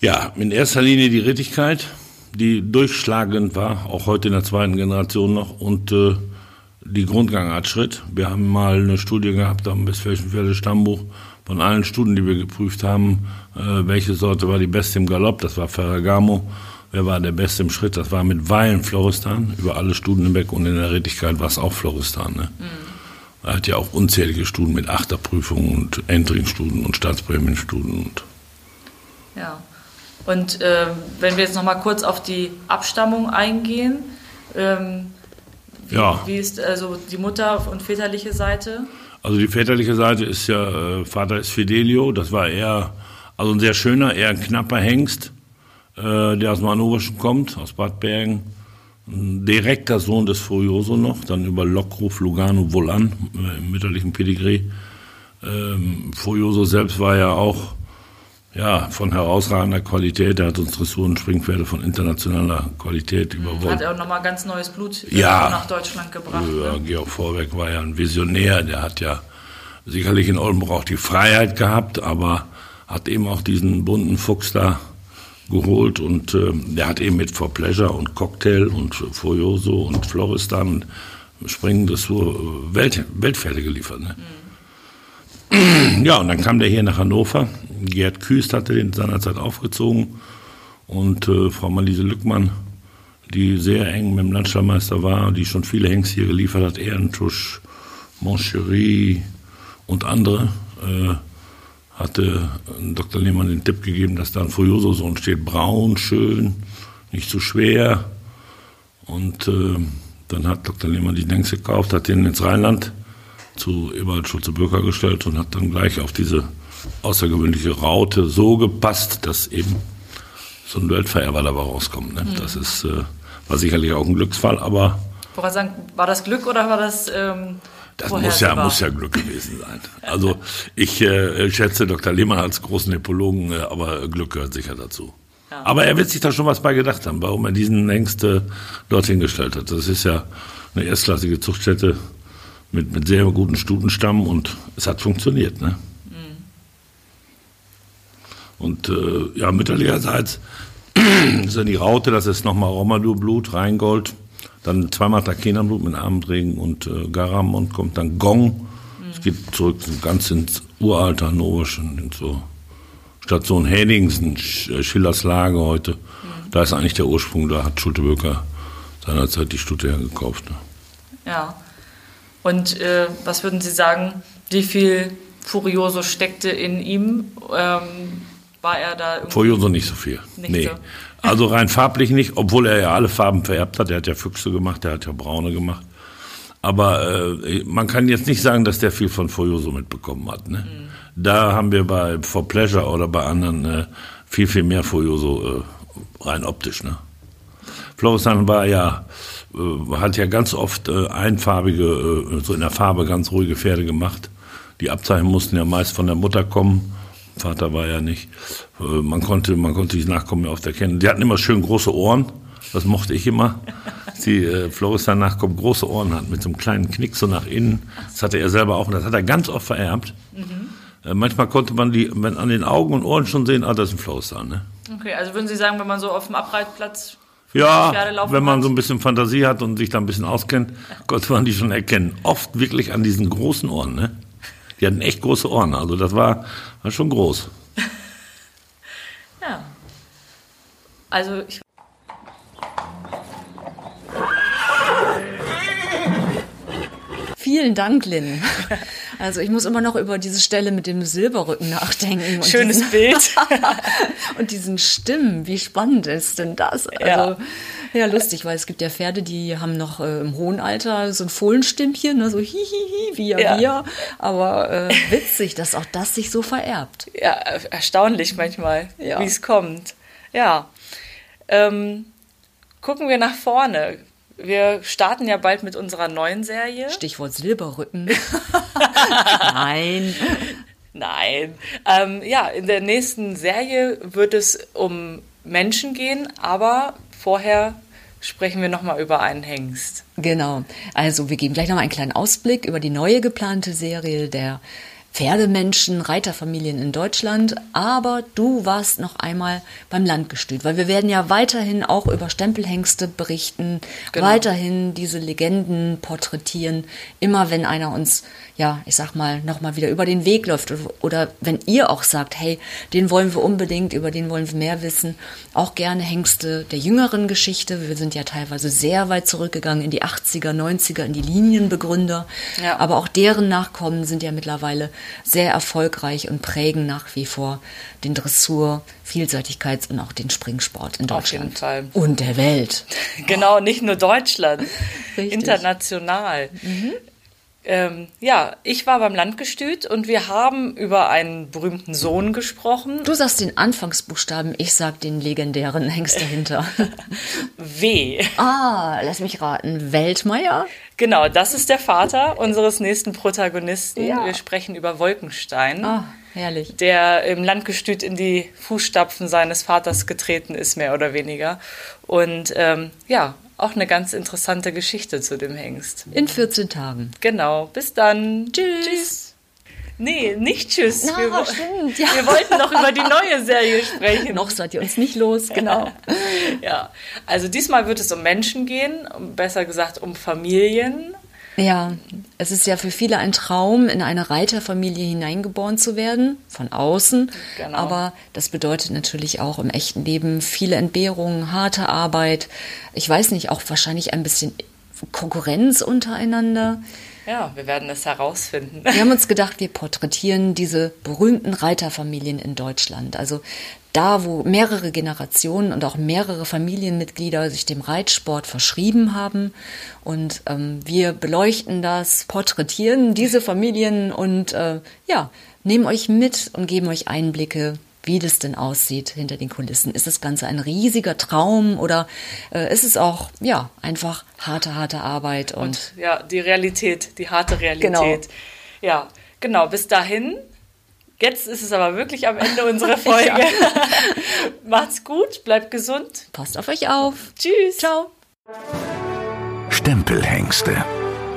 Ja, in erster Linie die Rittigkeit, die durchschlagend war, auch heute in der zweiten Generation noch und äh, die Grundgangartschritt. Wir haben mal eine Studie gehabt am Westfälischen Pferdestammbuch von allen Studien, die wir geprüft haben, äh, welche Sorte war die beste im Galopp, das war Ferragamo. Wer war der Beste im Schritt? Das war mit Weilen Floristan, über alle Studien hinweg und in der Rittigkeit war es auch Floristan. Ne? Mhm. Er hat ja auch unzählige Studien mit Achterprüfungen und Entering-Studien und Staatsprämienstudien. Und ja, und äh, wenn wir jetzt noch mal kurz auf die Abstammung eingehen, ähm, wie, ja. wie ist also die Mutter- und väterliche Seite? Also die väterliche Seite ist ja, äh, Vater ist Fidelio, das war eher, also ein sehr schöner, eher ein knapper Hengst, äh, der aus dem Hannoverschen kommt, aus Bad Bergen. Ein direkter Sohn des Furioso noch, dann über Lockruf Lugano Volan äh, im mütterlichen Pedigree. Ähm, Furioso selbst war ja auch ja, von herausragender Qualität. Er hat uns Dressuren und Springpferde von internationaler Qualität überwunden. Hat er auch nochmal ganz neues Blut ja, nach Deutschland gebracht. Ja, ne? Georg Vorwerk war ja ein Visionär. Der hat ja sicherlich in Oldenburg auch die Freiheit gehabt, aber hat eben auch diesen bunten Fuchs da geholt und äh, der hat eben mit For Pleasure und Cocktail und Furioso und Floristan Springen Dressur Welt, Weltpferde geliefert. Ne? Mhm. Ja, und dann kam der hier nach Hannover Gerd Küst hatte den seinerzeit aufgezogen und äh, Frau Malise Lückmann, die sehr eng mit dem Landstallmeister war, die schon viele Hengste hier geliefert hat, Ehrentusch, Moncherie und andere, äh, hatte Dr. Lehmann den Tipp gegeben, dass da ein Furioso-Sohn steht, braun, schön, nicht zu schwer. Und äh, dann hat Dr. Lehmann die Hengste gekauft, hat den ins Rheinland zu Ewald Schulze-Bürger gestellt und hat dann gleich auf diese außergewöhnliche Raute so gepasst, dass eben so ein Weltvererber dabei rauskommt. Ne? Mhm. Das ist, äh, war sicherlich auch ein Glücksfall, aber. Woran sagen, war das Glück oder war das. Ähm, das muss ja, muss ja Glück gewesen sein. Also ich äh, schätze Dr. Lehmann als großen Nepologen, äh, aber Glück gehört sicher dazu. Ja. Aber er wird sich da schon was bei gedacht haben, warum er diesen Ängste dorthin gestellt hat. Das ist ja eine erstklassige Zuchtstätte mit, mit sehr guten Stutenstamm und es hat funktioniert. Ne? Und äh, ja, mütterlicherseits ist ja die Raute, das ist nochmal Romadur-Blut, Rheingold, dann zweimal Takenan-Blut mit Abendregen und äh, Garamond kommt dann Gong. Es mhm. geht zurück ganz ins uralte Hannoversche, in so Station Henningsen, äh, Schillers Lage heute. Mhm. Da ist eigentlich der Ursprung, da hat Schulte Böker seinerzeit die Stute hergekauft. Ne? Ja. Und äh, was würden Sie sagen, wie viel Furioso steckte in ihm? Ähm, war er da irgendwie. Furioso nicht so viel. Nicht nee. So. Also rein farblich nicht, obwohl er ja alle Farben vererbt hat. Er hat ja Füchse gemacht, er hat ja Braune gemacht. Aber äh, man kann jetzt nicht sagen, dass der viel von Furioso mitbekommen hat. Ne? Mhm. Da haben wir bei For Pleasure oder bei anderen äh, viel, viel mehr Furioso äh, rein optisch. Ne? Florisan war ja hat ja ganz oft äh, einfarbige, äh, so in der Farbe ganz ruhige Pferde gemacht. Die Abzeichen mussten ja meist von der Mutter kommen. Vater war ja nicht. Äh, man konnte, man konnte die Nachkommen ja oft erkennen. Die hatten immer schön große Ohren. Das mochte ich immer. Die äh, Floristan Nachkommen große Ohren hat mit so einem kleinen Knick so nach innen. Das hatte er selber auch und das hat er ganz oft vererbt. Mhm. Äh, manchmal konnte man die wenn an den Augen und Ohren schon sehen, ah, das ist ein Floristan. Ne? Okay, also würden Sie sagen, wenn man so auf dem Abreitplatz ja, wenn man so ein bisschen Fantasie hat und sich da ein bisschen auskennt, konnte man die schon erkennen. Oft wirklich an diesen großen Ohren. Ne? Die hatten echt große Ohren. Also das war, war schon groß. ja. Also ich Vielen Dank, Lynn. Also ich muss immer noch über diese Stelle mit dem Silberrücken nachdenken. Schönes diesen, Bild. und diesen Stimmen, wie spannend ist denn das? Also, ja. ja, lustig, weil es gibt ja Pferde, die haben noch äh, im hohen Alter so ein Fohlenstimmchen, ne, so hihihi, via, ja. via. Aber äh, witzig, dass auch das sich so vererbt. Ja, erstaunlich manchmal, ja. wie es kommt. Ja. Ähm, gucken wir nach vorne. Wir starten ja bald mit unserer neuen Serie. Stichwort Silberrücken. Nein. Nein. Ähm, ja, in der nächsten Serie wird es um Menschen gehen, aber vorher sprechen wir nochmal über einen Hengst. Genau. Also wir geben gleich nochmal einen kleinen Ausblick über die neue geplante Serie der Pferdemenschen, Reiterfamilien in Deutschland, aber du warst noch einmal beim Landgestüt, weil wir werden ja weiterhin auch über Stempelhengste berichten, genau. weiterhin diese Legenden porträtieren, immer wenn einer uns ja, ich sag mal, nochmal wieder über den Weg läuft oder wenn ihr auch sagt, hey, den wollen wir unbedingt, über den wollen wir mehr wissen, auch gerne Hengste der jüngeren Geschichte. Wir sind ja teilweise sehr weit zurückgegangen in die 80er, 90er, in die Linienbegründer. Ja. Aber auch deren Nachkommen sind ja mittlerweile sehr erfolgreich und prägen nach wie vor den Dressur, Vielseitigkeits- und auch den Springsport in Deutschland. Auf jeden Fall. Und der Welt. Genau, nicht nur Deutschland, international. Mhm. Ähm, ja, ich war beim Landgestüt und wir haben über einen berühmten Sohn gesprochen. Du sagst den Anfangsbuchstaben, ich sag den legendären Hengst dahinter. w. Ah, lass mich raten. Weltmeier? Genau, das ist der Vater unseres nächsten Protagonisten. Ja. Wir sprechen über Wolkenstein. Ah, herrlich. Der im Landgestüt in die Fußstapfen seines Vaters getreten ist, mehr oder weniger. Und ähm, ja, auch eine ganz interessante Geschichte zu dem Hengst. In 14 Tagen. Genau. Bis dann. Tschüss. tschüss. Nee, nicht tschüss. Na, wir, stimmt, ja. wir wollten noch über die neue Serie sprechen. noch seid ihr uns nicht los, genau. ja, also diesmal wird es um Menschen gehen, besser gesagt um Familien. Ja, es ist ja für viele ein Traum, in eine Reiterfamilie hineingeboren zu werden, von außen. Genau. Aber das bedeutet natürlich auch im echten Leben viele Entbehrungen, harte Arbeit. Ich weiß nicht, auch wahrscheinlich ein bisschen Konkurrenz untereinander. Ja, wir werden es herausfinden. Wir haben uns gedacht, wir porträtieren diese berühmten Reiterfamilien in Deutschland. Also da, wo mehrere Generationen und auch mehrere Familienmitglieder sich dem Reitsport verschrieben haben. Und ähm, wir beleuchten das, porträtieren diese Familien und äh, ja, nehmen euch mit und geben euch Einblicke wie das denn aussieht hinter den Kulissen. Ist das Ganze ein riesiger Traum oder äh, ist es auch ja einfach harte, harte Arbeit und, und ja die Realität, die harte Realität. Genau. Ja, genau. Bis dahin. Jetzt ist es aber wirklich am Ende unserer Folge. Macht's gut, bleibt gesund. Passt auf euch auf. Tschüss. Ciao. Stempelhengste.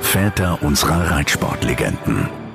Väter unserer Reitsportlegenden.